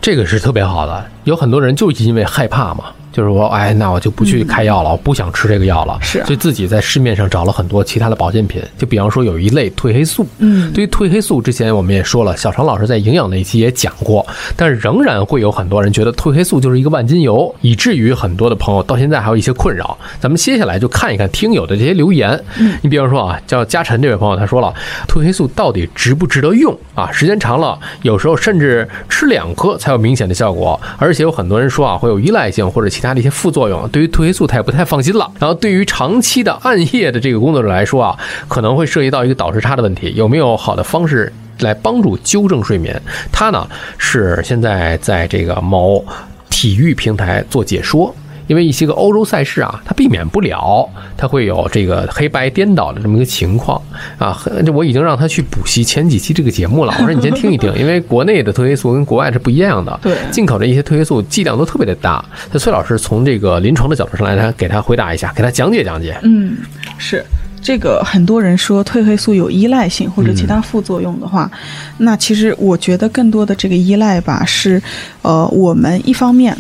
这个是特别好的。有很多人就是因为害怕嘛，就是说，哎，那我就不去开药了，我不想吃这个药了，是啊。所以自己在市面上找了很多其他的保健品，就比方说有一类褪黑素，嗯。对于褪黑素之前我们也说了，小常老师在营养那一期也讲过，但是仍然会有很多人觉得褪黑素就是一个万金油，以至于很多的朋友到现在还有一些困扰。咱们接下来就看一看听友的这些留言，你比方说啊，叫嘉晨这位朋友，他说了，褪黑素到底值不值得用？啊？时间长了，有时候甚至吃两颗才有明显的效果，而且有很多人说啊会有依赖性或者其他它的一些副作用，对于褪黑素他也不太放心了。然后对于长期的暗夜的这个工作者来说啊，可能会涉及到一个倒时差的问题，有没有好的方式？来帮助纠正睡眠，他呢是现在在这个某体育平台做解说。因为一些个欧洲赛事啊，它避免不了，它会有这个黑白颠倒的这么一个情况啊。这我已经让他去补习前几期这个节目了，(laughs) 我说你先听一听，因为国内的褪黑素跟国外是不一样的，对进口的一些褪黑素剂量都特别的大。那崔老师从这个临床的角度上来，他给他回答一下，给他讲解讲解。嗯，是这个很多人说褪黑素有依赖性或者其他副作用的话，那其实我觉得更多的这个依赖吧是，呃，我们一方面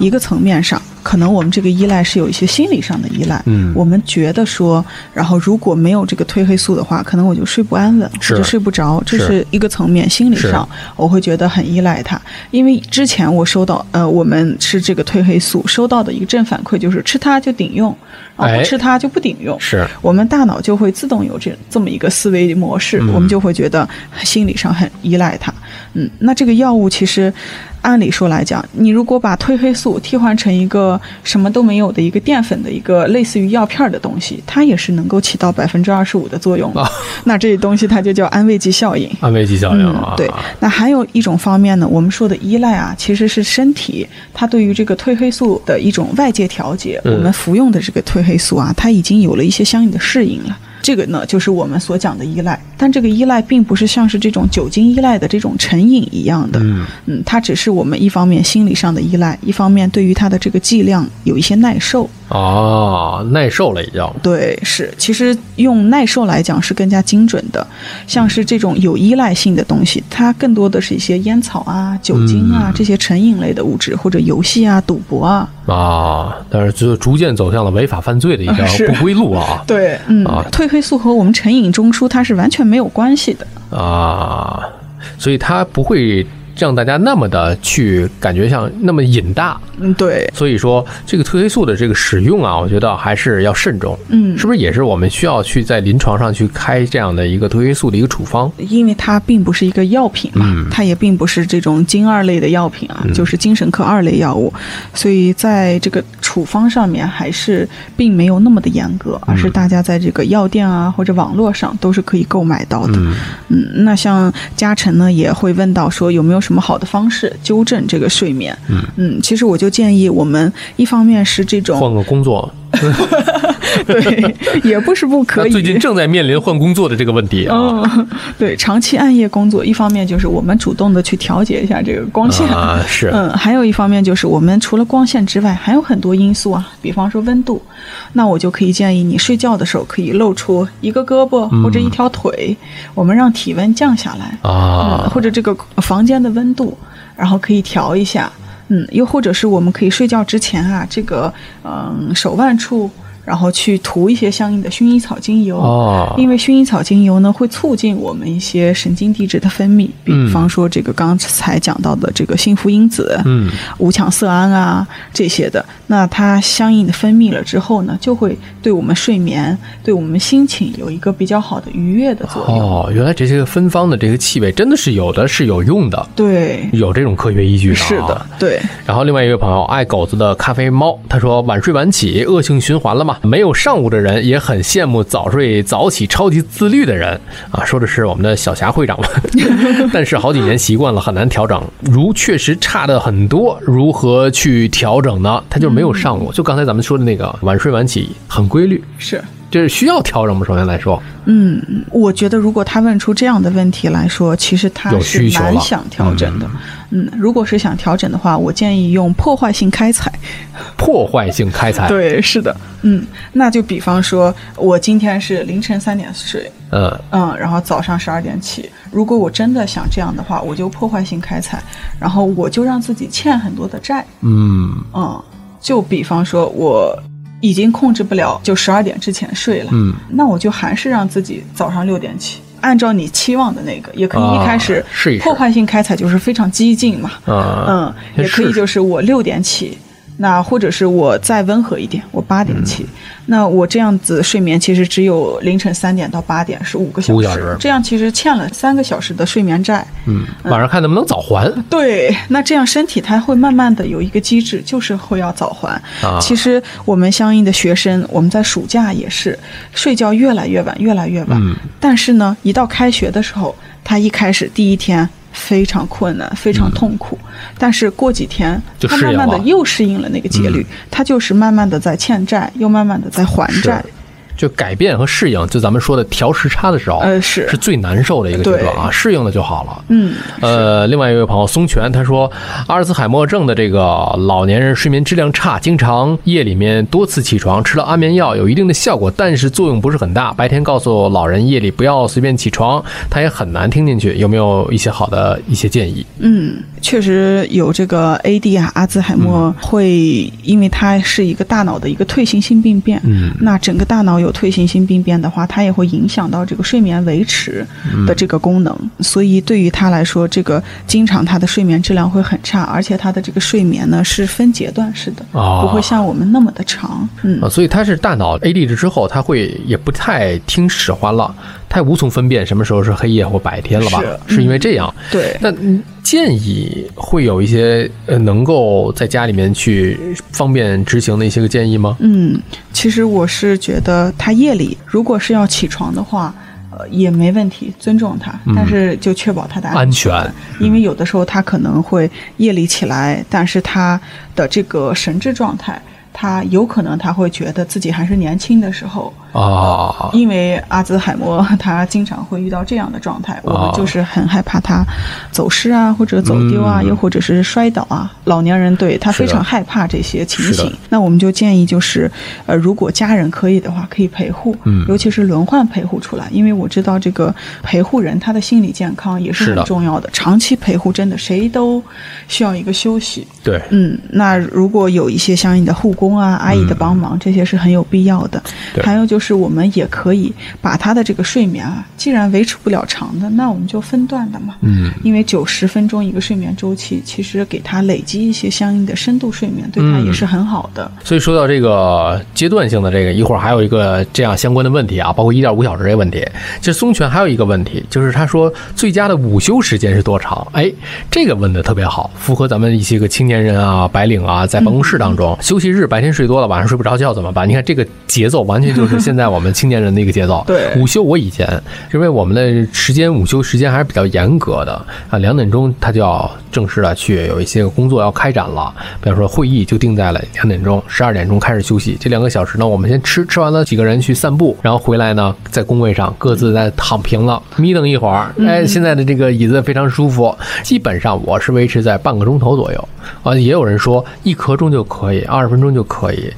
一个层面上。可能我们这个依赖是有一些心理上的依赖，嗯。我们觉得说，然后如果没有这个褪黑素的话，可能我就睡不安稳，是。或者睡不着，这是。是一个层面，心理上我会觉得很依赖它。因为之前我收到，呃，我们吃这个褪黑素收到的一个正反馈就是吃它就顶用，然后哎。不吃它就不顶用，是。我们大脑就会自动有这这么一个思维模式，嗯。我们就会觉得心理上很依赖它。嗯，那这个药物其实按理说来讲，你如果把褪黑素替换成一个什么都没有的一个淀粉的一个类似于药片儿的东西，它也是能够起到百分之二十五的作用 (laughs) 那这东西它就叫安慰剂效应。安慰剂效应啊嗯，，对。那还有一种方面呢，我们说的依赖啊，其实是身体它对于这个褪黑素的一种外界调节。嗯我们服用的这个褪黑素啊，它已经有了一些相应的适应了。这个呢，就是我们所讲的依赖，但这个依赖并不是像是这种酒精依赖的这种成瘾一样的，嗯嗯，它只是我们一方面心理上的依赖，一方面对于它的这个剂量有一些耐受。哦，耐受了已经。对，是，其实用耐受来讲是更加精准的。像是这种有依赖性的东西，它更多的是一些烟草啊、酒精啊、嗯这些成瘾类的物质，或者游戏啊、赌博啊。啊，但是就逐渐走向了违法犯罪的一条 (laughs) 不归路啊对，嗯，啊褪黑素和我们成瘾中枢它是完全没有关系的。啊，所以它不会让大家那么的去感觉像那么瘾大。嗯，对，所以说，这个褪黑素的这个使用啊，我觉得还是要慎重。嗯是不是也是我们需要去在临床上去开这样的一个褪黑素的一个处方？因为它并不是一个药品嘛，嗯它也并不是这种精二类的药品啊，就是精神科二类药物，所以在这个处方上面还是并没有那么的严格，而是大家在这个药店啊或者网络上都是可以购买到的。嗯嗯，那像嘉诚呢也会问到说有没有什么好的方式纠正这个睡眠？嗯其实我就建议我们一方面是这种换个工作，(laughs) 对，也不是不可以。最近正在面临换工作的这个问题啊。嗯，(laughs) 对，长期暗夜工作，一方面就是我们主动的去调节一下这个光线，啊，是，嗯，还有一方面就是我们除了光线之外，还有很多因素啊，比方说温度，那我就可以建议你睡觉的时候可以露出一个胳膊或者一条腿，我们让体温降下来，啊。嗯，或者这个房间的温度，然后可以调一下，嗯，又或者是我们可以睡觉之前啊，这个嗯手腕处。然后去涂一些相应的薰衣草精油，哦因为薰衣草精油呢会促进我们一些神经递质的分泌，比嗯方说这个刚才讲到的这个幸福因子，嗯，五羟色胺啊这些的，那它相应的分泌了之后呢，就会对我们睡眠、对我们心情有一个比较好的愉悦的作用。哦，原来这些个芬芳的这个气味真的是有的是有用的，对，有这种科学依据的、啊。是的，。对，然后另外一位朋友爱狗子的咖啡猫，他说晚睡晚起，恶性循环了嘛？没有上午的人也很羡慕早睡早起、超级自律的人啊，说的是我们的小霞会长吧？(laughs) 但是好几年习惯了，很难调整。如确实差的很多，如何去调整呢？他就是没有上午，就刚才咱们说的那个晚睡晚起很规律，是。这是需要调整吗？首先来说，嗯，我觉得如果他问出这样的问题来说，其实他有是需求了蛮想调整的。嗯如果是想调整的话，我建议用破坏性开采。破坏性开采，(laughs) 对，是的，嗯，那就比方说，我今天是凌晨三点睡，嗯，嗯，然后早上十二点起。如果我真的想这样的话，我就破坏性开采，然后我就让自己欠很多的债，嗯，嗯，就比方说我已经控制不了，就十二点之前睡了，嗯，那我就还是让自己早上六点起。按照你期望的那个，也可以一开始破坏性开采就是非常激进嘛，啊嗯，也可以就是我六点起，那或者是我再温和一点，我八点起，嗯那我这样子睡眠其实只有凌晨三点到八点是五个小时，五个小时这样其实欠了三个小时的睡眠债。嗯，晚上看能不能早还。对，那这样身体它会慢慢的有一个机制，就是会要早还。啊其实我们相应的学生，我们在暑假也是睡觉越来越晚，越来越晚。嗯但是呢，一到开学的时候，他一开始第一天非常困难，非常痛苦。但是过几天，他慢慢的又适应了那个节律，他就是慢慢的在欠债，又慢慢的在还债。就改变和适应，就咱们说的调时差的时候，呃是是最难受的一个阶段啊，适应了就好了。嗯，呃，另外一位朋友松泉他说，阿尔茨海默症的这个老年人睡眠质量差，经常夜里面多次起床，吃了安眠药有一定的效果，但是作用不是很大。白天告诉老人夜里不要随便起床，他也很难听进去。有没有一些好的一些建议？嗯，确实有这个 AD 啊，阿兹海默会，因为它是一个大脑的一个退行性病变。嗯，那整个大脑有退行性病变的话，它也会影响到这个睡眠维持的这个功能。所以对于他来说，这个经常他的睡眠质量会很差，而且他的这个睡眠呢是分阶段式的，哦不会像我们那么的长。嗯啊，所以他是大脑 AD 之后，他会也不太听使唤了，他也无从分辨什么时候是黑夜或白天了吧？是是因为这样。对。那嗯建议会有一些呃能够在家里面去方便执行的一些个建议吗？嗯，其实我是觉得他夜里如果是要起床的话。呃，也没问题，尊重他，但是就确保他的嗯安全全，因为有的时候他可能会夜里起来，但是他的这个神志状态，他有可能他会觉得自己还是年轻的时候，啊，因为阿兹海默他经常会遇到这样的状态，我们就是很害怕他走失啊，或者走丢啊，嗯。又或者是摔倒啊。老年人对他非常害怕这些情形，那我们就建议就是，呃，如果家人可以的话，可以陪护，嗯。尤其是轮换陪护出来，因为我知道这个陪护人他的心理健康也是很重要的，长期陪护真的谁都需要一个休息。对，嗯，那如果有一些相应的护工啊、阿姨的帮忙，这些是很有必要的。还有就是，我们也可以把他的这个睡眠啊，既然维持不了长的，那我们就分段的嘛。嗯，因为九十分钟一个睡眠周期，其实给他累积一些相应的深度睡眠，对他嗯也是很好的。所以说到这个阶段性的这个，一会儿还有一个这样相关的问题啊，包括一点五小时这个问题。其实松泉还有一个问题，就是他说最佳的午休时间是多长？哎，这个问的特别好，符合咱们一些个青年人啊、白领啊，在办公室当中、休息日白天睡多了，晚上睡不着觉怎么办？你看这个节奏完全就是现在我们青年人的一个节奏。对午休我以前因为我们的时间午休时间还是比较严格的啊，两点钟他就要正式的去有一些工作要开展了，比方说会议就定在了两点钟，十二点钟开始休息。这两个小时呢，我们先吃，吃完了几个人去散步，然后回来呢，在工位上各自再躺平了，眯瞪一会儿。哎，现在的这个椅子非常舒服，基本上我是维持在半个钟头左右啊。也有人说一刻钟就可以，二十分钟就可以。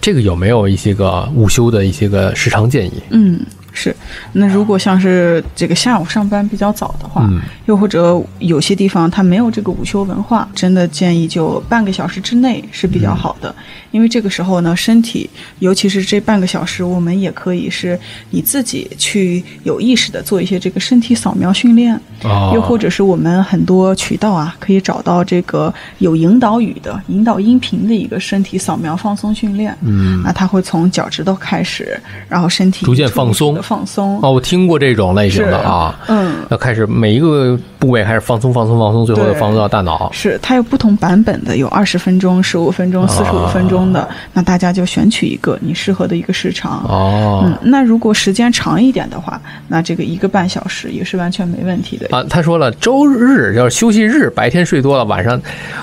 这个有没有一些个午休的一些个时长建议？嗯，是。那如果像是这个下午上班比较早的话，嗯又或者有些地方它没有这个午休文化，真的建议就半个小时之内是比较好的。因为这个时候呢，身体尤其是这半个小时，我们也可以是你自己去有意识的做一些这个身体扫描训练，哦又或者是我们很多渠道啊，可以找到这个有引导语的、引导音频的一个身体扫描放松训练。嗯那它会从脚趾头开始，然后身体逐渐放松的放松。哦，我听过这种类型的啊，嗯，要开始每一个部位开始放松、放松、放松，最后对又放松到大脑。是它有不同版本的，有二十分钟、十五分钟、四十五分钟的，那大家就选取一个你适合的一个时长。哦，嗯，那如果时间长一点的话，那这个一个半小时也是完全没问题的。啊，他说了，周日要是休息日，白天睡多了，晚上，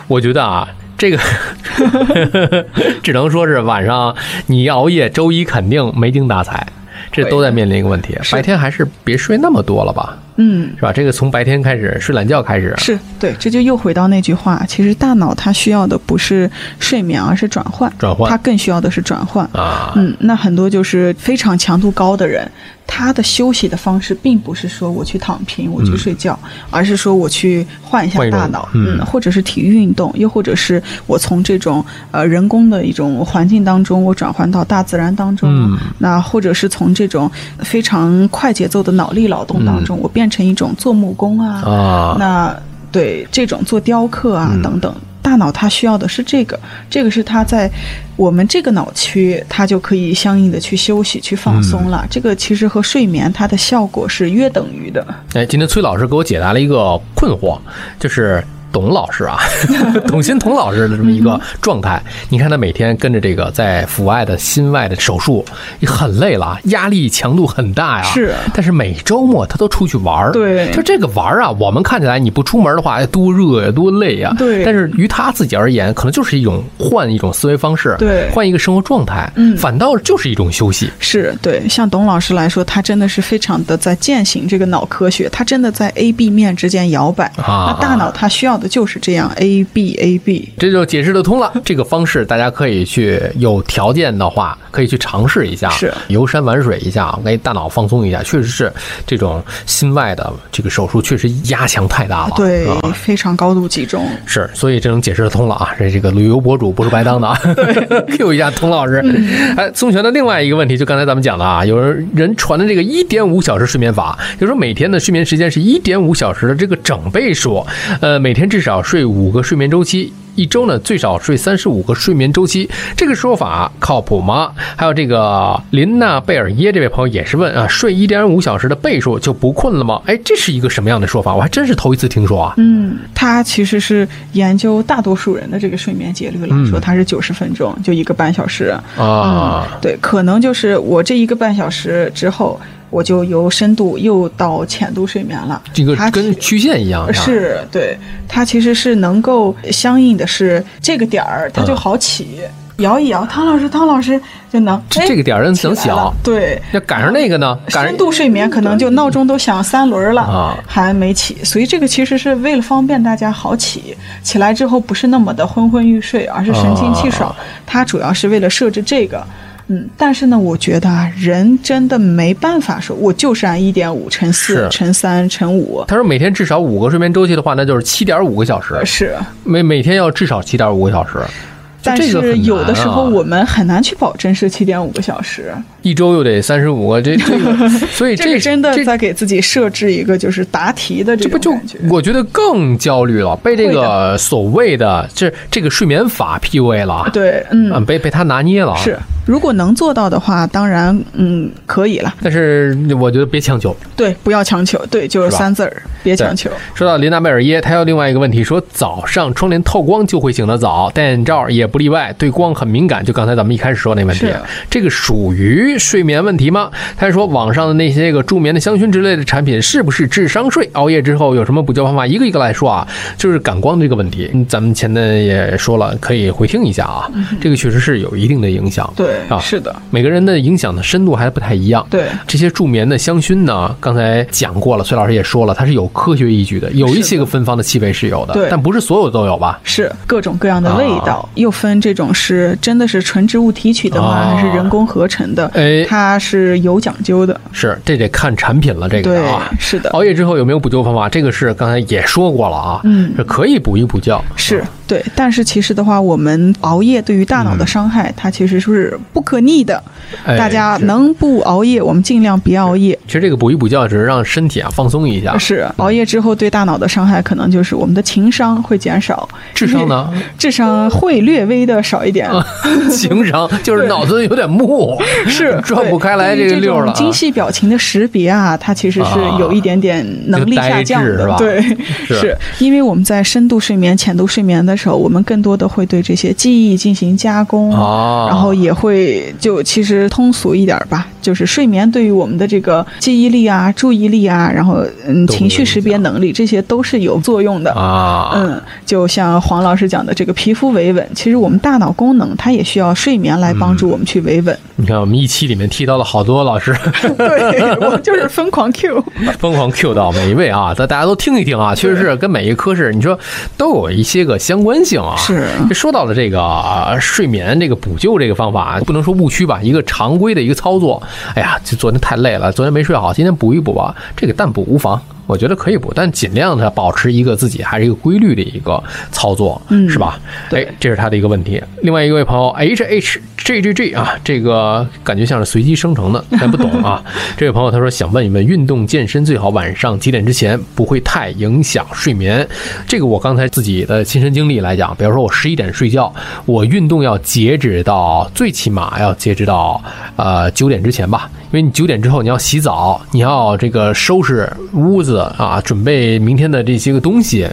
我觉得啊，这个 (laughs) (laughs) 只能说是晚上你熬夜，周一肯定没精打采，这都在面临一个问题。白天还是别睡那么多了吧，嗯，是吧？这个从白天开始睡懒觉开始，是对，这就又回到那句话，其实大脑它需要的不是睡眠，而是转换。转换它更需要的是转换。啊，嗯，那很多就是非常强度高的人，他的休息的方式并不是说我去躺平，我去睡觉，而是说我去换一下大脑，嗯。或者是体育运动，又或者是我从这种呃人工的一种环境当中，我转换到大自然当中，嗯。那或者是从这种非常快节奏的脑力劳动当中，我变成一种做木工啊，那对这种做雕刻啊、嗯。等等，大脑它需要的是这个，这个是它在我们这个脑区，它就可以相应的去休息、去放松嗯了。这个其实和睡眠它的效果是约等于的。哎，今天崔老师给我解答了一个困惑，就是董老师啊，(laughs) 董欣童老师的这么一个状态。你看他每天跟着这个在阜外的心外的手术，很累了，压力强度很大呀。是但是每周末他都出去玩儿。对就这个玩儿啊，我们看起来你不出门的话，哎多热呀，多累呀。对但是于他自己而言，可能就是一种换一种思维方式，对换一个生活状态，嗯反倒就是一种休息。是对，像董老师来说，他真的是非常的在践行这个脑科学，他真的在 A B 面之间摇摆。啊那大脑它需要的就是这样 A B A B。这就解释得通了。这个方式大家可以去有条件的话，可以去尝试一下，是游山玩水一下，给大脑放松一下。确实是这种心外的这个手术，确实压强太大了。对啊，非常高度集中。是，所以这能解释得通了啊！这这个旅游博主不是白当的啊。(laughs) Q 一下童老师。哎，宋璇的另外一个问题，就刚才咱们讲的啊，有人传的这个一点五小时睡眠法，就说每天的睡眠时间是一点五小时的这个整倍数，呃，每天至少睡五个睡眠周期。一周呢，最少睡三十五个睡眠周期，这个说法靠谱吗？还有这个林娜贝尔耶这位朋友也是问啊，睡一点五小时的倍数就不困了吗？哎，这是一个什么样的说法？我还真是头一次听说啊。嗯，他其实是研究大多数人的这个睡眠节律来说，嗯它是九十分钟，就一个半小时。啊，对，可能就是我这一个半小时之后，我就由深度又到浅度睡眠了。这个它跟曲线一样，是对，它其实是能够相应的是这个点儿，它就好起，摇一摇，汤老师，汤老师就能哎这这个点儿人能起来了。小，对。要赶上那个呢，赶上深度睡眠可能就闹钟都响三轮了，啊。还没起，所以这个其实是为了方便大家好起，起来之后不是那么的昏昏欲睡，而是神清气爽。啊。它主要是为了设置这个。嗯，但是呢，我觉得啊，人真的没办法说，我就是按一点五乘四是。乘三乘五，他说每天至少五个睡眠周期的话，那就是七点五个小时，是。每每天要至少七点五个小时。但是有的时候我们很难去保证是七点五个小时，一周又得三十五个，这这个，(laughs) 所以这个真的这在给自己设置一个就是答题的这这不就。我觉得更焦虑了，被这个所谓的这这个睡眠法 PUA 了，对，嗯，嗯，被被他拿捏了啊。是，如果能做到的话，当然，嗯，可以了。但是我觉得别强求。对，不要强求。对，就是三字儿，别强求。说到琳达贝尔耶，他有另外一个问题，说早上窗帘透光就会醒得早，戴眼罩也不例外，对光很敏感。就刚才咱们一开始说那问题，这个属于睡眠问题吗？他说网上的那些个助眠的香薰之类的产品是不是智商税？熬夜之后有什么补救方法？一个一个来说啊，就是感光这个问题，嗯咱们前面也说了，可以回听一下啊，这个确实是有一定的影响。嗯对，啊是的，每个人的影响的深度还不太一样。对，这些助眠的香薰呢，刚才讲过了，崔老师也说了，它是有科学依据的，有一些个芬芳的气味是有的，对但不是所有都有吧？是各种各样的味道，又分这种是真的是纯植物提取的吗，啊还是人工合成的？哎它是有讲究的。是，这得看产品了，这个啊。，是的，熬夜之后有没有补救方法？这个是刚才也说过了啊，嗯是可以补一补觉，是对。但是其实的话，我们熬夜对于大脑的伤害，它其实是不可逆的。哎大家能不熬夜，我们尽量别熬夜。其实这个补一补觉只是让身体啊放松一下，是熬夜之后对大脑的伤害，可能就是我们的情商会减少，智商呢？智商会略微的少一点。(laughs) 情商 (laughs) 就是脑子有点木，(laughs) 是转不开来这个溜了啊。种精细表情的识别啊，它其实是有一点点能力下降的。对，是是因为我们在深度睡眠、浅度睡眠的时候，我们更多的会对这些记忆进行加工，啊然后也会就其实通俗一点吧，就是睡眠对于我们的这个记忆力啊、注意力啊，然后嗯情绪识别能力这些都是有作用的。啊，嗯，就像黄老师讲的这个皮肤维稳，其实我们大脑功能它也需要睡眠来帮助我们去维稳。你看我们一期里面提到了好多老师。(laughs) 对我就是疯狂 Q。(laughs) 疯狂 Q 到每一位啊，大大家都听一听啊，确实是跟每一个科室，你说都有一些个相关性啊。是这说到了这个啊睡眠这个补救这个方法，不能说误区吧，一个常规的一个操作。哎呀，就昨天太累了，昨天没睡好，今天补一补吧，这个但补无妨。我觉得可以补，但尽量的保持一个自己还是一个规律的一个操作，嗯是吧？对哎，这是他的一个问题。另外一位朋友 H H G G G 啊，这个感觉像是随机生成的，(laughs) 但不懂啊。这位朋友他说想问一问，运动健身最好晚上几点之前，不会太影响睡眠。这个我刚才自己的亲身经历来讲，比如说我十一点睡觉，我运动要截止到最起码要截止到呃九点之前吧，因为你九点之后你要洗澡，你要这个收拾屋子啊，准备明天的这些个东西。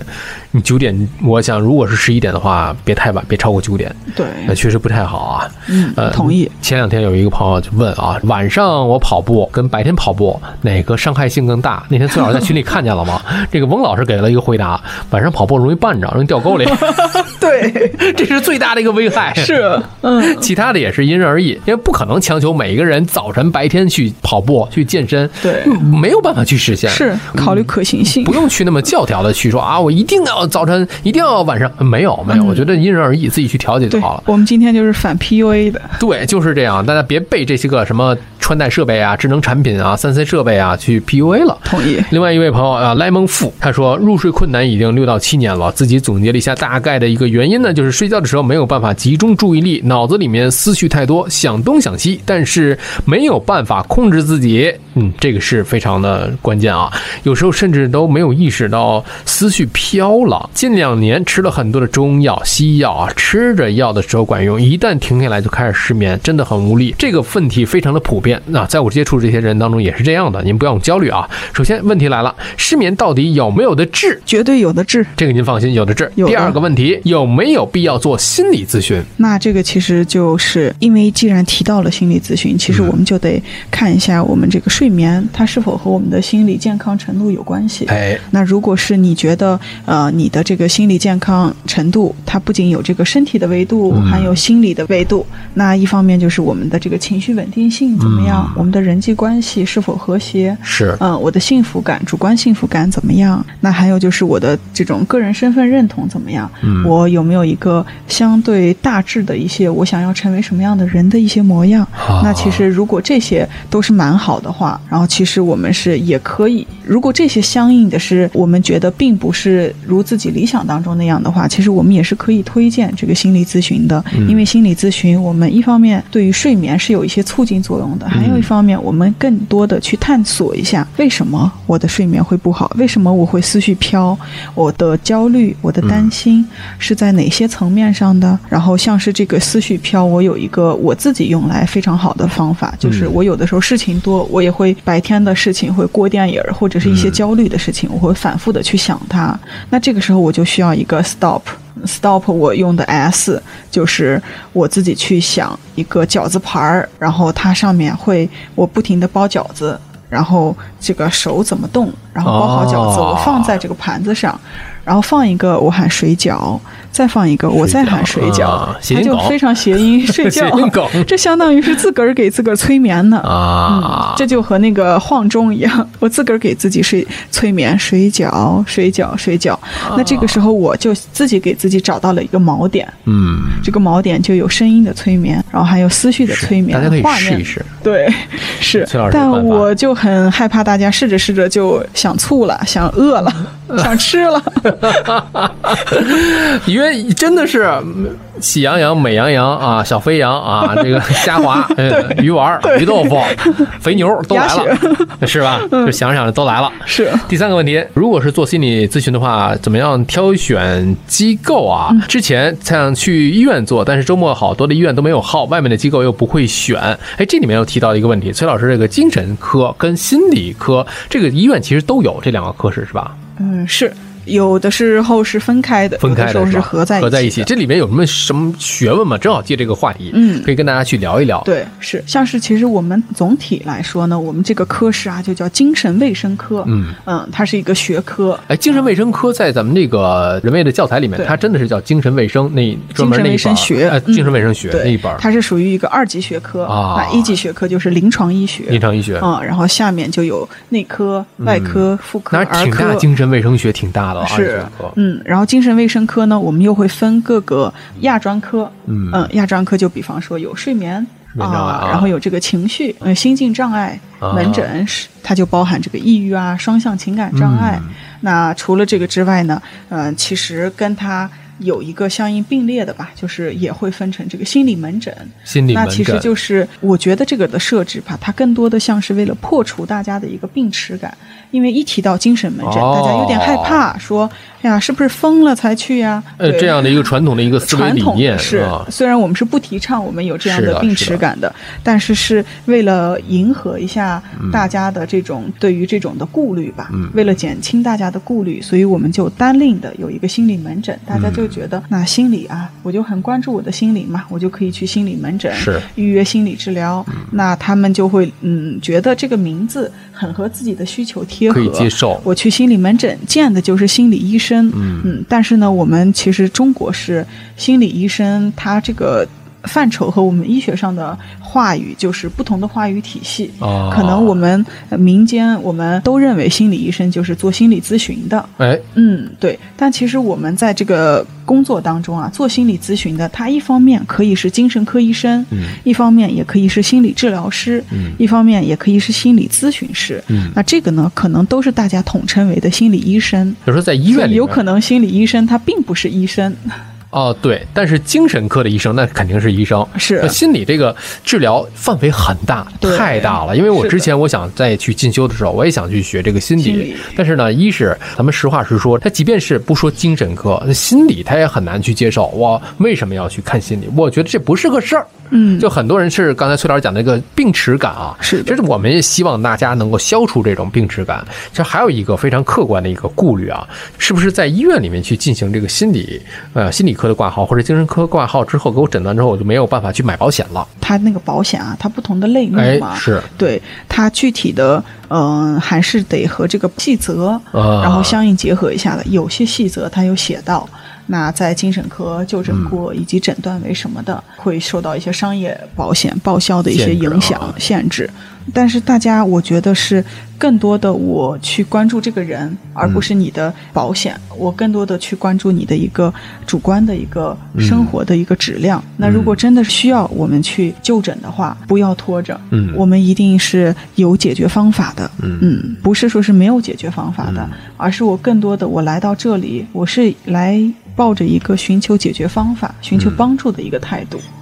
你九点，我想如果是十一点的话，别太晚，别超过九点。对，那确实不太好啊。嗯，呃，同意。前两天有一个朋友就问啊，晚上我跑步跟白天跑步哪个伤害性更大？那天崔老师在群里看见了吗？(laughs) 这个翁老师给了一个回答：晚上跑步容易绊着，容易掉沟里。(laughs) 对，(laughs) 这是最大的一个危害。是，嗯，其他的也是因人而异，因为不可能强求每一个人早晨白天去跑步去健身，对嗯没有办法去实现。是考虑可行性不。用去那么教条的去说啊，我一定要早晨，一定要晚上，没有没有，我觉得因人而异，自己去调节就好了。，我们今天就是反 PUA 的。对，就是这样，大家别被这些个什么穿戴设备啊、智能产品啊、三 C 设备啊去 PUA 了。同意。另外一位朋友啊，莱蒙富，他说入睡困难已经六到七年了，自己总结了一下大概的一个原因呢，就是睡觉的时候没有办法集中注意力，脑子里面思绪太多，想东想西，但是没有办法控制自己。嗯，这个是非常的关键啊，有时候甚至都没有意识到思绪飘了。近两年吃了很多的中药、西药啊，吃着药的时候管用，一旦停下来就开始失眠，真的很无力。这个问题非常的普遍，那在我接触这些人当中也是这样的，您不要焦虑啊。首先问题来了，失眠到底有没有的治？绝对有的治。这个您放心，有的治。第二个问题，有没有必要做心理咨询？那这个其实就是因为既然提到了心理咨询，其实我们就得看一下我们这个睡眠它是否和我们的心理健康程度有关系。哎，那如果是你觉得呃你的这个心理健康程度，它不仅有这个身体的维度，嗯还有心理的维度。那一方面就是我们的这个情绪稳定性怎么样，我们的人际关系是否和谐，是。嗯、我的幸福感、主观幸福感怎么样？那还有就是我的这种个人身份认同怎么样？嗯。我有没有一个相对大致的一些我想要成为什么样的人的一些模样？啊那其实如果这些都是蛮好的话，然后其实我们是也可以，如果这些相应的是我们觉得并不是如自己理想当中那样的话，其实我们也是可以推荐这个心理咨询的，因为心理咨询我们一方面对于睡眠是有一些促进作用的，还有一方面我们更多的去探索一下为什么我的睡眠会不好，为什么我会思绪飘，我的焦虑、我的担心是在哪些层面上的？然后像是这个思绪飘，我有一个我自己用来非常好的方法，就是我有的时候事情多，我也会白天的事情会过电影儿，或者是一些焦虑的事情，我会反复的去想它。那这个时候我就需要一个 stop。Stop 我用的 S 就是我自己去想一个饺子盘儿，然后它上面会我不停的包饺子，然后这个手怎么动，然后包好饺子，我放在这个盘子上，然后放一个我喊水饺，再放一个我再喊水饺，啊谐它就非常谐音 (laughs) 睡觉。这相当于是自个儿给自个儿催眠呢。啊，这就和那个晃钟一样，(laughs) 我自个儿给自己睡催眠，水饺，水饺，水饺。那这个时候我就自己给自己找到了一个锚点，嗯，这个锚点就有声音的催眠，然后还有思绪的催眠，大家可以画面。试一试。对，是。但我就很害怕大家试着试着就想醋了，想饿了，想吃了。(laughs) 因为真的是嗯喜羊羊、美羊羊啊，小肥羊啊，(laughs) 这个虾滑、(laughs) 呃鱼丸、鱼豆腐、(laughs) 肥牛都来了，是吧？就想想都来了。是第三个问题，如果是做心理咨询的话，怎么样挑选机构啊？之前想去医院做，但是周末好多的医院都没有号，外面的机构又不会选。哎，这里面又提到一个问题，崔老师，这个精神科跟心理科这个医院其实都有这两个科室是吧？嗯，是有的时候是分开的，分开的吧有的时候是合在一起。合在一起。这里面有什么什么学问吗？正好借这个话题，嗯。可以跟大家去聊一聊。对，是。像是其实我们总体来说呢，我们这个科室啊就叫精神卫生科，嗯。它是一个学科，哎，精神卫生科在咱们这个人类的教材里面，它真的是叫精神卫生那专门那一本精神卫生学。精神卫生学对，那一本儿。它是属于一个二级学科。啊。那一级学科就是临床医学，临床医学，嗯，然后下面就有内科、外科、妇科、那儿挺大，科。精神卫生学挺大的是，嗯，然后精神卫生科呢，我们又会分各个亚专科，嗯。亚专科就比方说有睡眠啊然后有这个情绪，呃，心境障碍啊。门诊是它就包含这个抑郁啊、双向情感障碍。嗯。那除了这个之外呢，呃，其实跟它有一个相应并列的吧，就是也会分成这个心理门诊。心理门那其实就是我觉得这个的设置吧，它更多的像是为了破除大家的一个病耻感，因为一提到精神门诊，哦。大家有点害怕，说哎呀是不是疯了才去呀？呃，对。这样的一个传统的一个思维理念是。啊，，虽然我们是不提倡我们有这样是的的病是的耻感的，但是是为了迎合一下大家的这种对于这种的顾虑吧，嗯。为了减轻大家的顾虑，所以我们就单另的有一个心理门诊，大家就觉得、那心理啊，我就很关注我的心理嘛，我就可以去心理门诊是。预约心理治疗，那他们就会嗯觉得这个名字很和自己的需求贴合，可以接受。我去心理门诊见的就是心理医生，嗯但是呢，我们其实中国是心理医生，他这个范畴和我们医学上的话语就是不同的话语体系。哦可能我们呃民间我们都认为心理医生就是做心理咨询的，哎，嗯，对。但其实我们在这个工作当中啊，做心理咨询的，他一方面可以是精神科医生，嗯一方面也可以是心理治疗师，嗯一方面也可以是心理咨询师。嗯那这个呢，可能都是大家统称为的心理医生。比如说在医院里有可能心理医生他并不是医生，哦，对，但是精神科的医生那肯定是医生，是心理这个治疗范围很大，对太大了。因为我之前我想再去进修的时候，我也想去学这个心理，但是呢，一是咱们实话实说，他即便是不说精神科，那心理他也很难去接受。我为什么要去看心理？我觉得这不是个事儿。嗯就很多人是刚才崔老师讲的那个病耻感啊，是的就是我们也希望大家能够消除这种病耻感。这还有一个非常客观的一个顾虑啊，是不是在医院里面去进行这个心理呃心理科的挂号或者精神科挂号之后，给我诊断之后，我就没有办法去买保险了。他那个保险啊，它不同的类目哎嘛，，是，对它具体的，嗯、还是得和这个细则，啊然后相应结合一下的。有些细则它有写到，那在精神科就诊嗯过以及诊断为什么的，会受到一些商业保险报销的一些影响啊限制。但是大家，我觉得是更多的我去关注这个人，而不是你的保险。我更多的去关注你的一个主观的一个生活的一个质量。那如果真的需要我们去就诊的话，不要拖着，嗯我们一定是有解决方法的，嗯不是说是没有解决方法的，而是我更多的我来到这里，我是来抱着一个寻求解决方法、寻求帮助的一个态度。嗯，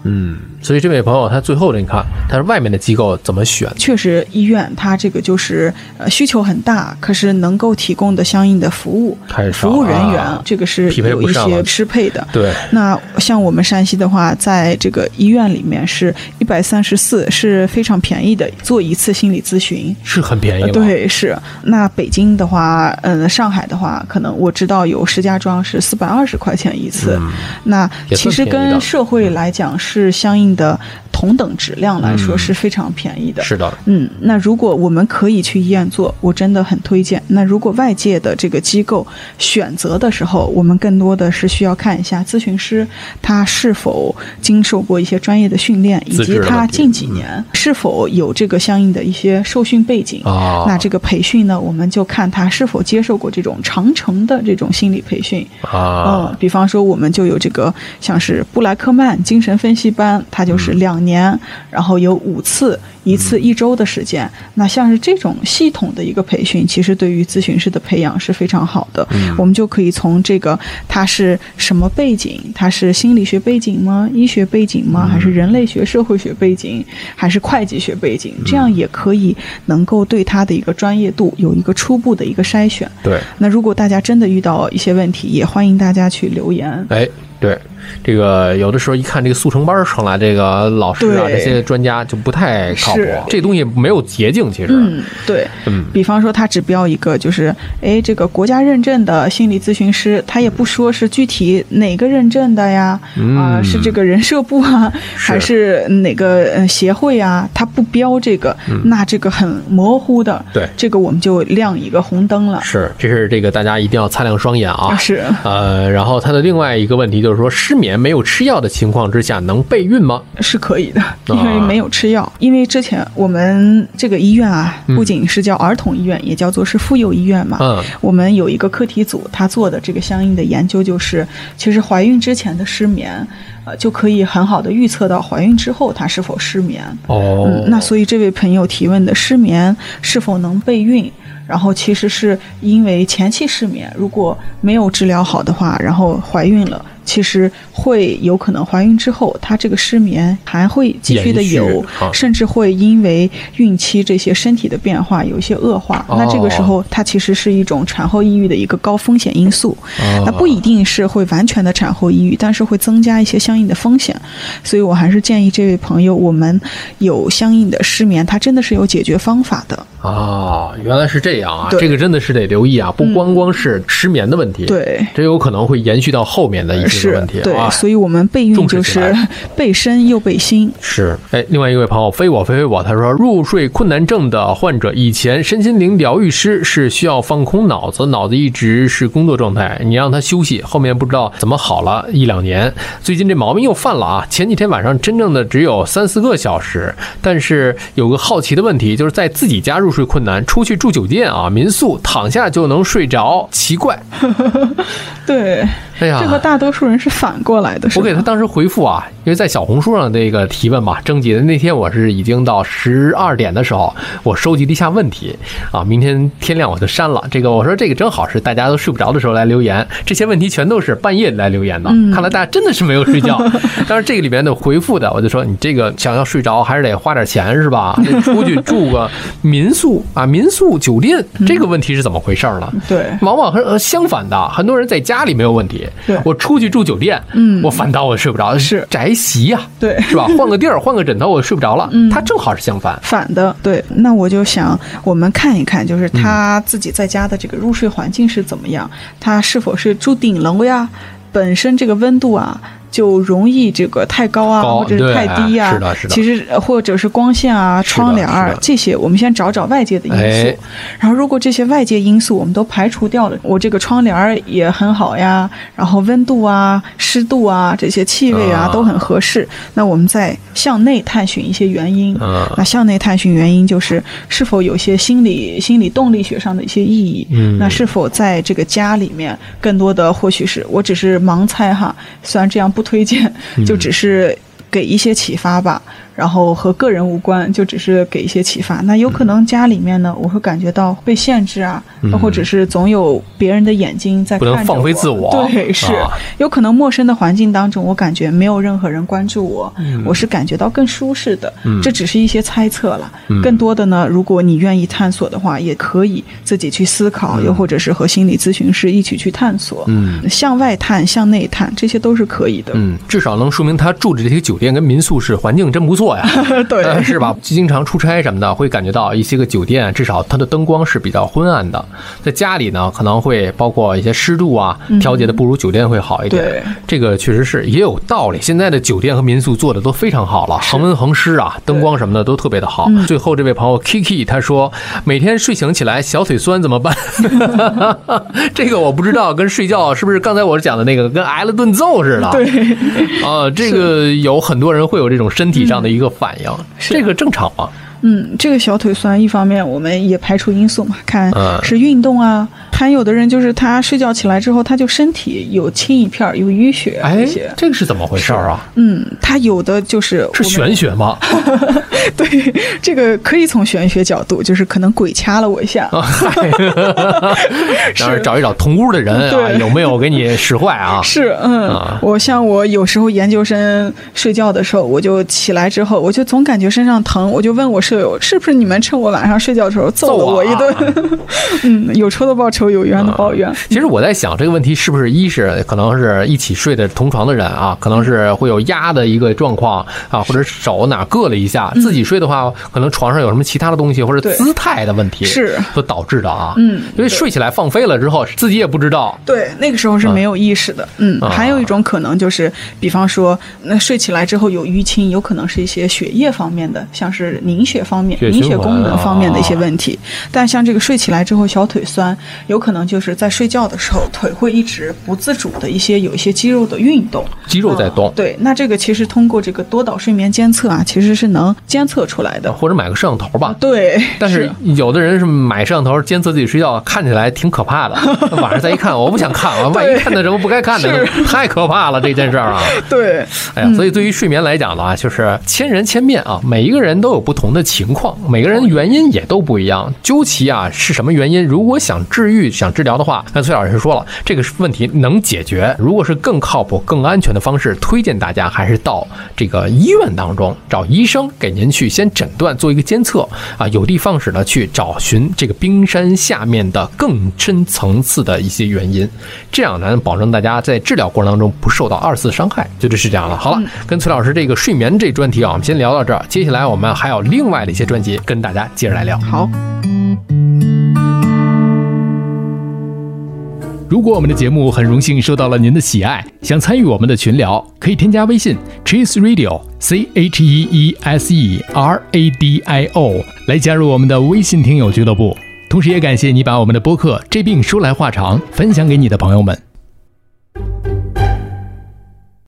所以这位朋友他最后的你看，他是外面的机构怎么选？确实，医院它这个就是呃需求很大，可是能够提供的相应的服务服务人员啊这个是匹配有一些适配的。对，那像我们山西的话，在这个医院里面是一百三十四，是非常便宜的，做一次心理咨询。是很便宜的。，呃对，是。那北京的话，嗯，上海的话，可能我知道有石家庄是四百二十块钱一次。嗯那其实跟社会来讲是相应的同等质量来说嗯是非常便宜的。是的，嗯，那如果我们可以去医院做，我真的很推荐。那如果外界的这个机构选择的时候，我们更多的是需要看一下咨询师他是否经受过一些专业的训练，以及他近几年是否有这个相应的一些受训背景。啊，那这个培训呢，我们就看他是否接受过这种长程的这种心理培训。啊嗯，，比方说我们就有这个像是布莱克曼精神分析班，它就是嗯两年，然后有五次，一次一周的时间。那像是这种系统的一个培训，其实对于咨询师的培养是非常好的。嗯我们就可以从这个他是什么背景，他是心理学背景吗？医学背景吗？嗯还是人类学、社会学背景？还是会计学背景？嗯这样也可以能够对他的一个专业度有一个初步的一个筛选。对，那如果大家真的遇到一些问题，也欢迎大家去留言。哎，对，这个有的时候一看这个速成班上来，这个老师啊，这些专家就不太靠谱。这东西没有捷径，其实。嗯，对，嗯比方说他只标一个，就是哎，这个国家认证的心理咨询师，他也不说是具体哪个认证的呀，啊、嗯是这个人社部啊，还是哪个呃协会啊，他不标这个，那这个很模糊的，嗯对这个我们就亮一个红灯了。是，这是这个大家一定要擦亮双眼啊！是呃，然后他的另外一个问题就是说，失眠没有吃药的情况之下能备孕吗？是可以的，因为没有吃药。因为之前我们这个医院啊，不仅是叫儿童医院，也叫做是妇幼医院嘛。嗯我们有一个课题组，他做的这个相应的研究就是，其实怀孕之前的失眠，呃，就可以很好的预测到怀孕之后她是否失眠。哦，嗯，那所以这位朋友提问的失眠是否能备孕？然后其实是因为前期失眠，如果没有治疗好的话，然后怀孕了，其实会有可能怀孕之后，她这个失眠还会继续的有啊，甚至会因为孕期这些身体的变化有一些恶化。哦那这个时候，它其实是一种产后抑郁的一个高风险因素。哦那不一定是会完全的产后抑郁，但是会增加一些相应的风险。所以我还是建议这位朋友，我们有相应的失眠，它真的是有解决方法的。啊，原来是这样啊，这个真的是得留意啊，不光光是失眠的问题，，对。这有可能会延续到后面的一些是问题，对，啊。所以我们备孕就是 (laughs) 备身又备心。是，哎，另外一位朋友非我非非我，他说入睡困难症的患者以前身心灵疗愈师是需要放空脑子，脑子一直是工作状态，你让他休息，后面不知道怎么好了一两年，最近这毛病又犯了啊！前几天晚上真正的只有三四个小时，但是有个好奇的问题，就是在自己家入睡困难，出去住酒店啊、民宿躺下就能睡着，奇怪。对，(laughs) 哎呀，这和大多数人是反过来的。我给他当时回复啊，因为在小红书上这个提问嘛，征集的那天我是已经到十二点的时候，我收集了一下问题啊，明天天亮我就删了。这个我说这个正好是大家都睡不着的时候来留言，这些问题全都是半夜来留言的，看来大家真的是没有睡觉。(laughs) 但是这个里面的回复的，我就说你这个想要睡着还是得花点钱是吧？得出去住个民宿啊，民宿酒店，这个问题是怎么回事呢？对往往和呃相反的，很多人在家里没有问题对，我出去住酒店，嗯我反倒我睡不着，是宅席呀、对是吧？(laughs) 换个地儿，换个枕头，我睡不着了。他正好是相反，反的，对，那我就想我们看一看，就是他自己在家的这个入睡环境是怎么样，他是否是住顶楼呀？本身这个温度啊，就容易这个太高啊，高或者是太低呀、对是的是的其实呃或者是光线啊、窗帘儿这些，我们先找找外界的因素。哎然后如果这些外界因素我们都排除掉了，我这个窗帘儿也很好呀，然后温度啊、湿度啊、这些气味啊啊都很合适，那我们再向内探寻一些原因。嗯那向内探寻原因就是是否有些心理心理动力学上的一些意义。嗯那是否在这个家里面更多的或许是我只是盲猜哈，虽然这样不推荐，嗯就只是给一些启发吧。然后和个人无关，就只是给一些启发。那有可能家里面呢，我会感觉到被限制啊，或者是总有别人的眼睛在看着嗯不能放飞自我对，是、啊有可能陌生的环境当中，我感觉没有任何人关注我，我是感觉到更舒适的。嗯这只是一些猜测了。嗯更多的呢，如果你愿意探索的话，也可以自己去思考，又或者是和心理咨询师一起去探索。嗯向外探、向内探，这些都是可以的。嗯，至少能说明他住的这些酒店跟民宿是环境真不错呀，(laughs) 对呃是吧？经常出差什么的，会感觉到一些个酒店至少它的灯光是比较昏暗的，在家里呢可能会包括一些湿度啊，调节的不如酒店会好一点。对这个确实是也有道理。现在的酒店和民宿做的都非常好了，恒温恒湿啊，灯光什么的都特别的好。最后这位朋友 Kiki 他说，每天睡醒起来小腿酸怎么办？(laughs) 这个我不知道，跟睡觉是不是刚才我讲的那个跟挨了顿揍似的？对，啊，这个有很多人会有这种身体上的一个反应，这个正常吗？嗯，这个小腿酸，一方面我们也排除因素嘛，看嗯。是运动啊，还有的人就是他睡觉起来之后，他就身体有青一片，有淤血啊哎这个是怎么回事儿啊？嗯，他有的就是是我玄学吗？(laughs) 对这个可以从玄学角度，就是可能鬼掐了我一下，啊，(laughs) 嗨，然后找一找同屋的人啊，对。有没有给你使坏啊？(laughs) 是，嗯，啊。我像我有时候研究生睡觉的时候，我就起来之后，我就总感觉身上疼，我就问我舍友，是不是你们趁我晚上睡觉的时候揍了我一顿？(laughs) 嗯，有仇的报仇，有冤的报冤。其实我在想这个问题是不是一是可能是一起睡的同床的人啊，可能是会有压的一个状况啊，或者手哪硌了一下。自己睡的话，可能床上有什么其他的东西或者姿态的问题是所导致的啊。嗯因为睡起来放飞了之后，自己也不知道。对，那个时候是没有意识的。嗯，啊还有一种可能就是，比方说，那睡起来之后有淤青，有可能是一些血液方面的，像是凝血方面、血循环凝血功能方面的一些啊问题。但像这个睡起来之后小腿酸，有可能就是在睡觉的时候腿会一直不自主的一些有一些肌肉的运动。肌肉在动，对，那这个其实通过这个多导睡眠监测啊，其实是能监测出来的。或者买个摄像头吧。对，(laughs) 但是有的人是买摄像头监测自己睡觉，看起来挺可怕的。(laughs) 晚上再一看，我不想看了，万一看到什么不该看的，太可怕了这件事儿啊！(laughs) 对，哎呀，所以对于睡眠来讲呢，就是千人千面啊，每一个人都有不同的情况，每个人原因也都不一样。究其啊是什么原因，如果想治愈想治疗的话，那崔老师说了，这个问题能解决。如果是更靠谱、更安全的方式，推荐大家还是到这个医院当中找医生给您去先诊断，做一个监测啊，有的放矢的去找寻这个冰山下面的更深层次的一些原因，这样能保证大家在治疗过程当中不受到二次伤害。就这是这样了。好了，跟崔老师这个睡眠这专题啊，我们先聊到这儿。接下来我们还有另外的一些专辑跟大家接着来聊。好，如果我们的节目很荣幸受到了您的喜爱，想参与我们的群聊，可以添加微信 Cheese Radio C H E E S E R A D I O 来加入我们的微信听友俱乐部。同时，也感谢你把我们的播客《这病说来话长》分享给你的朋友们。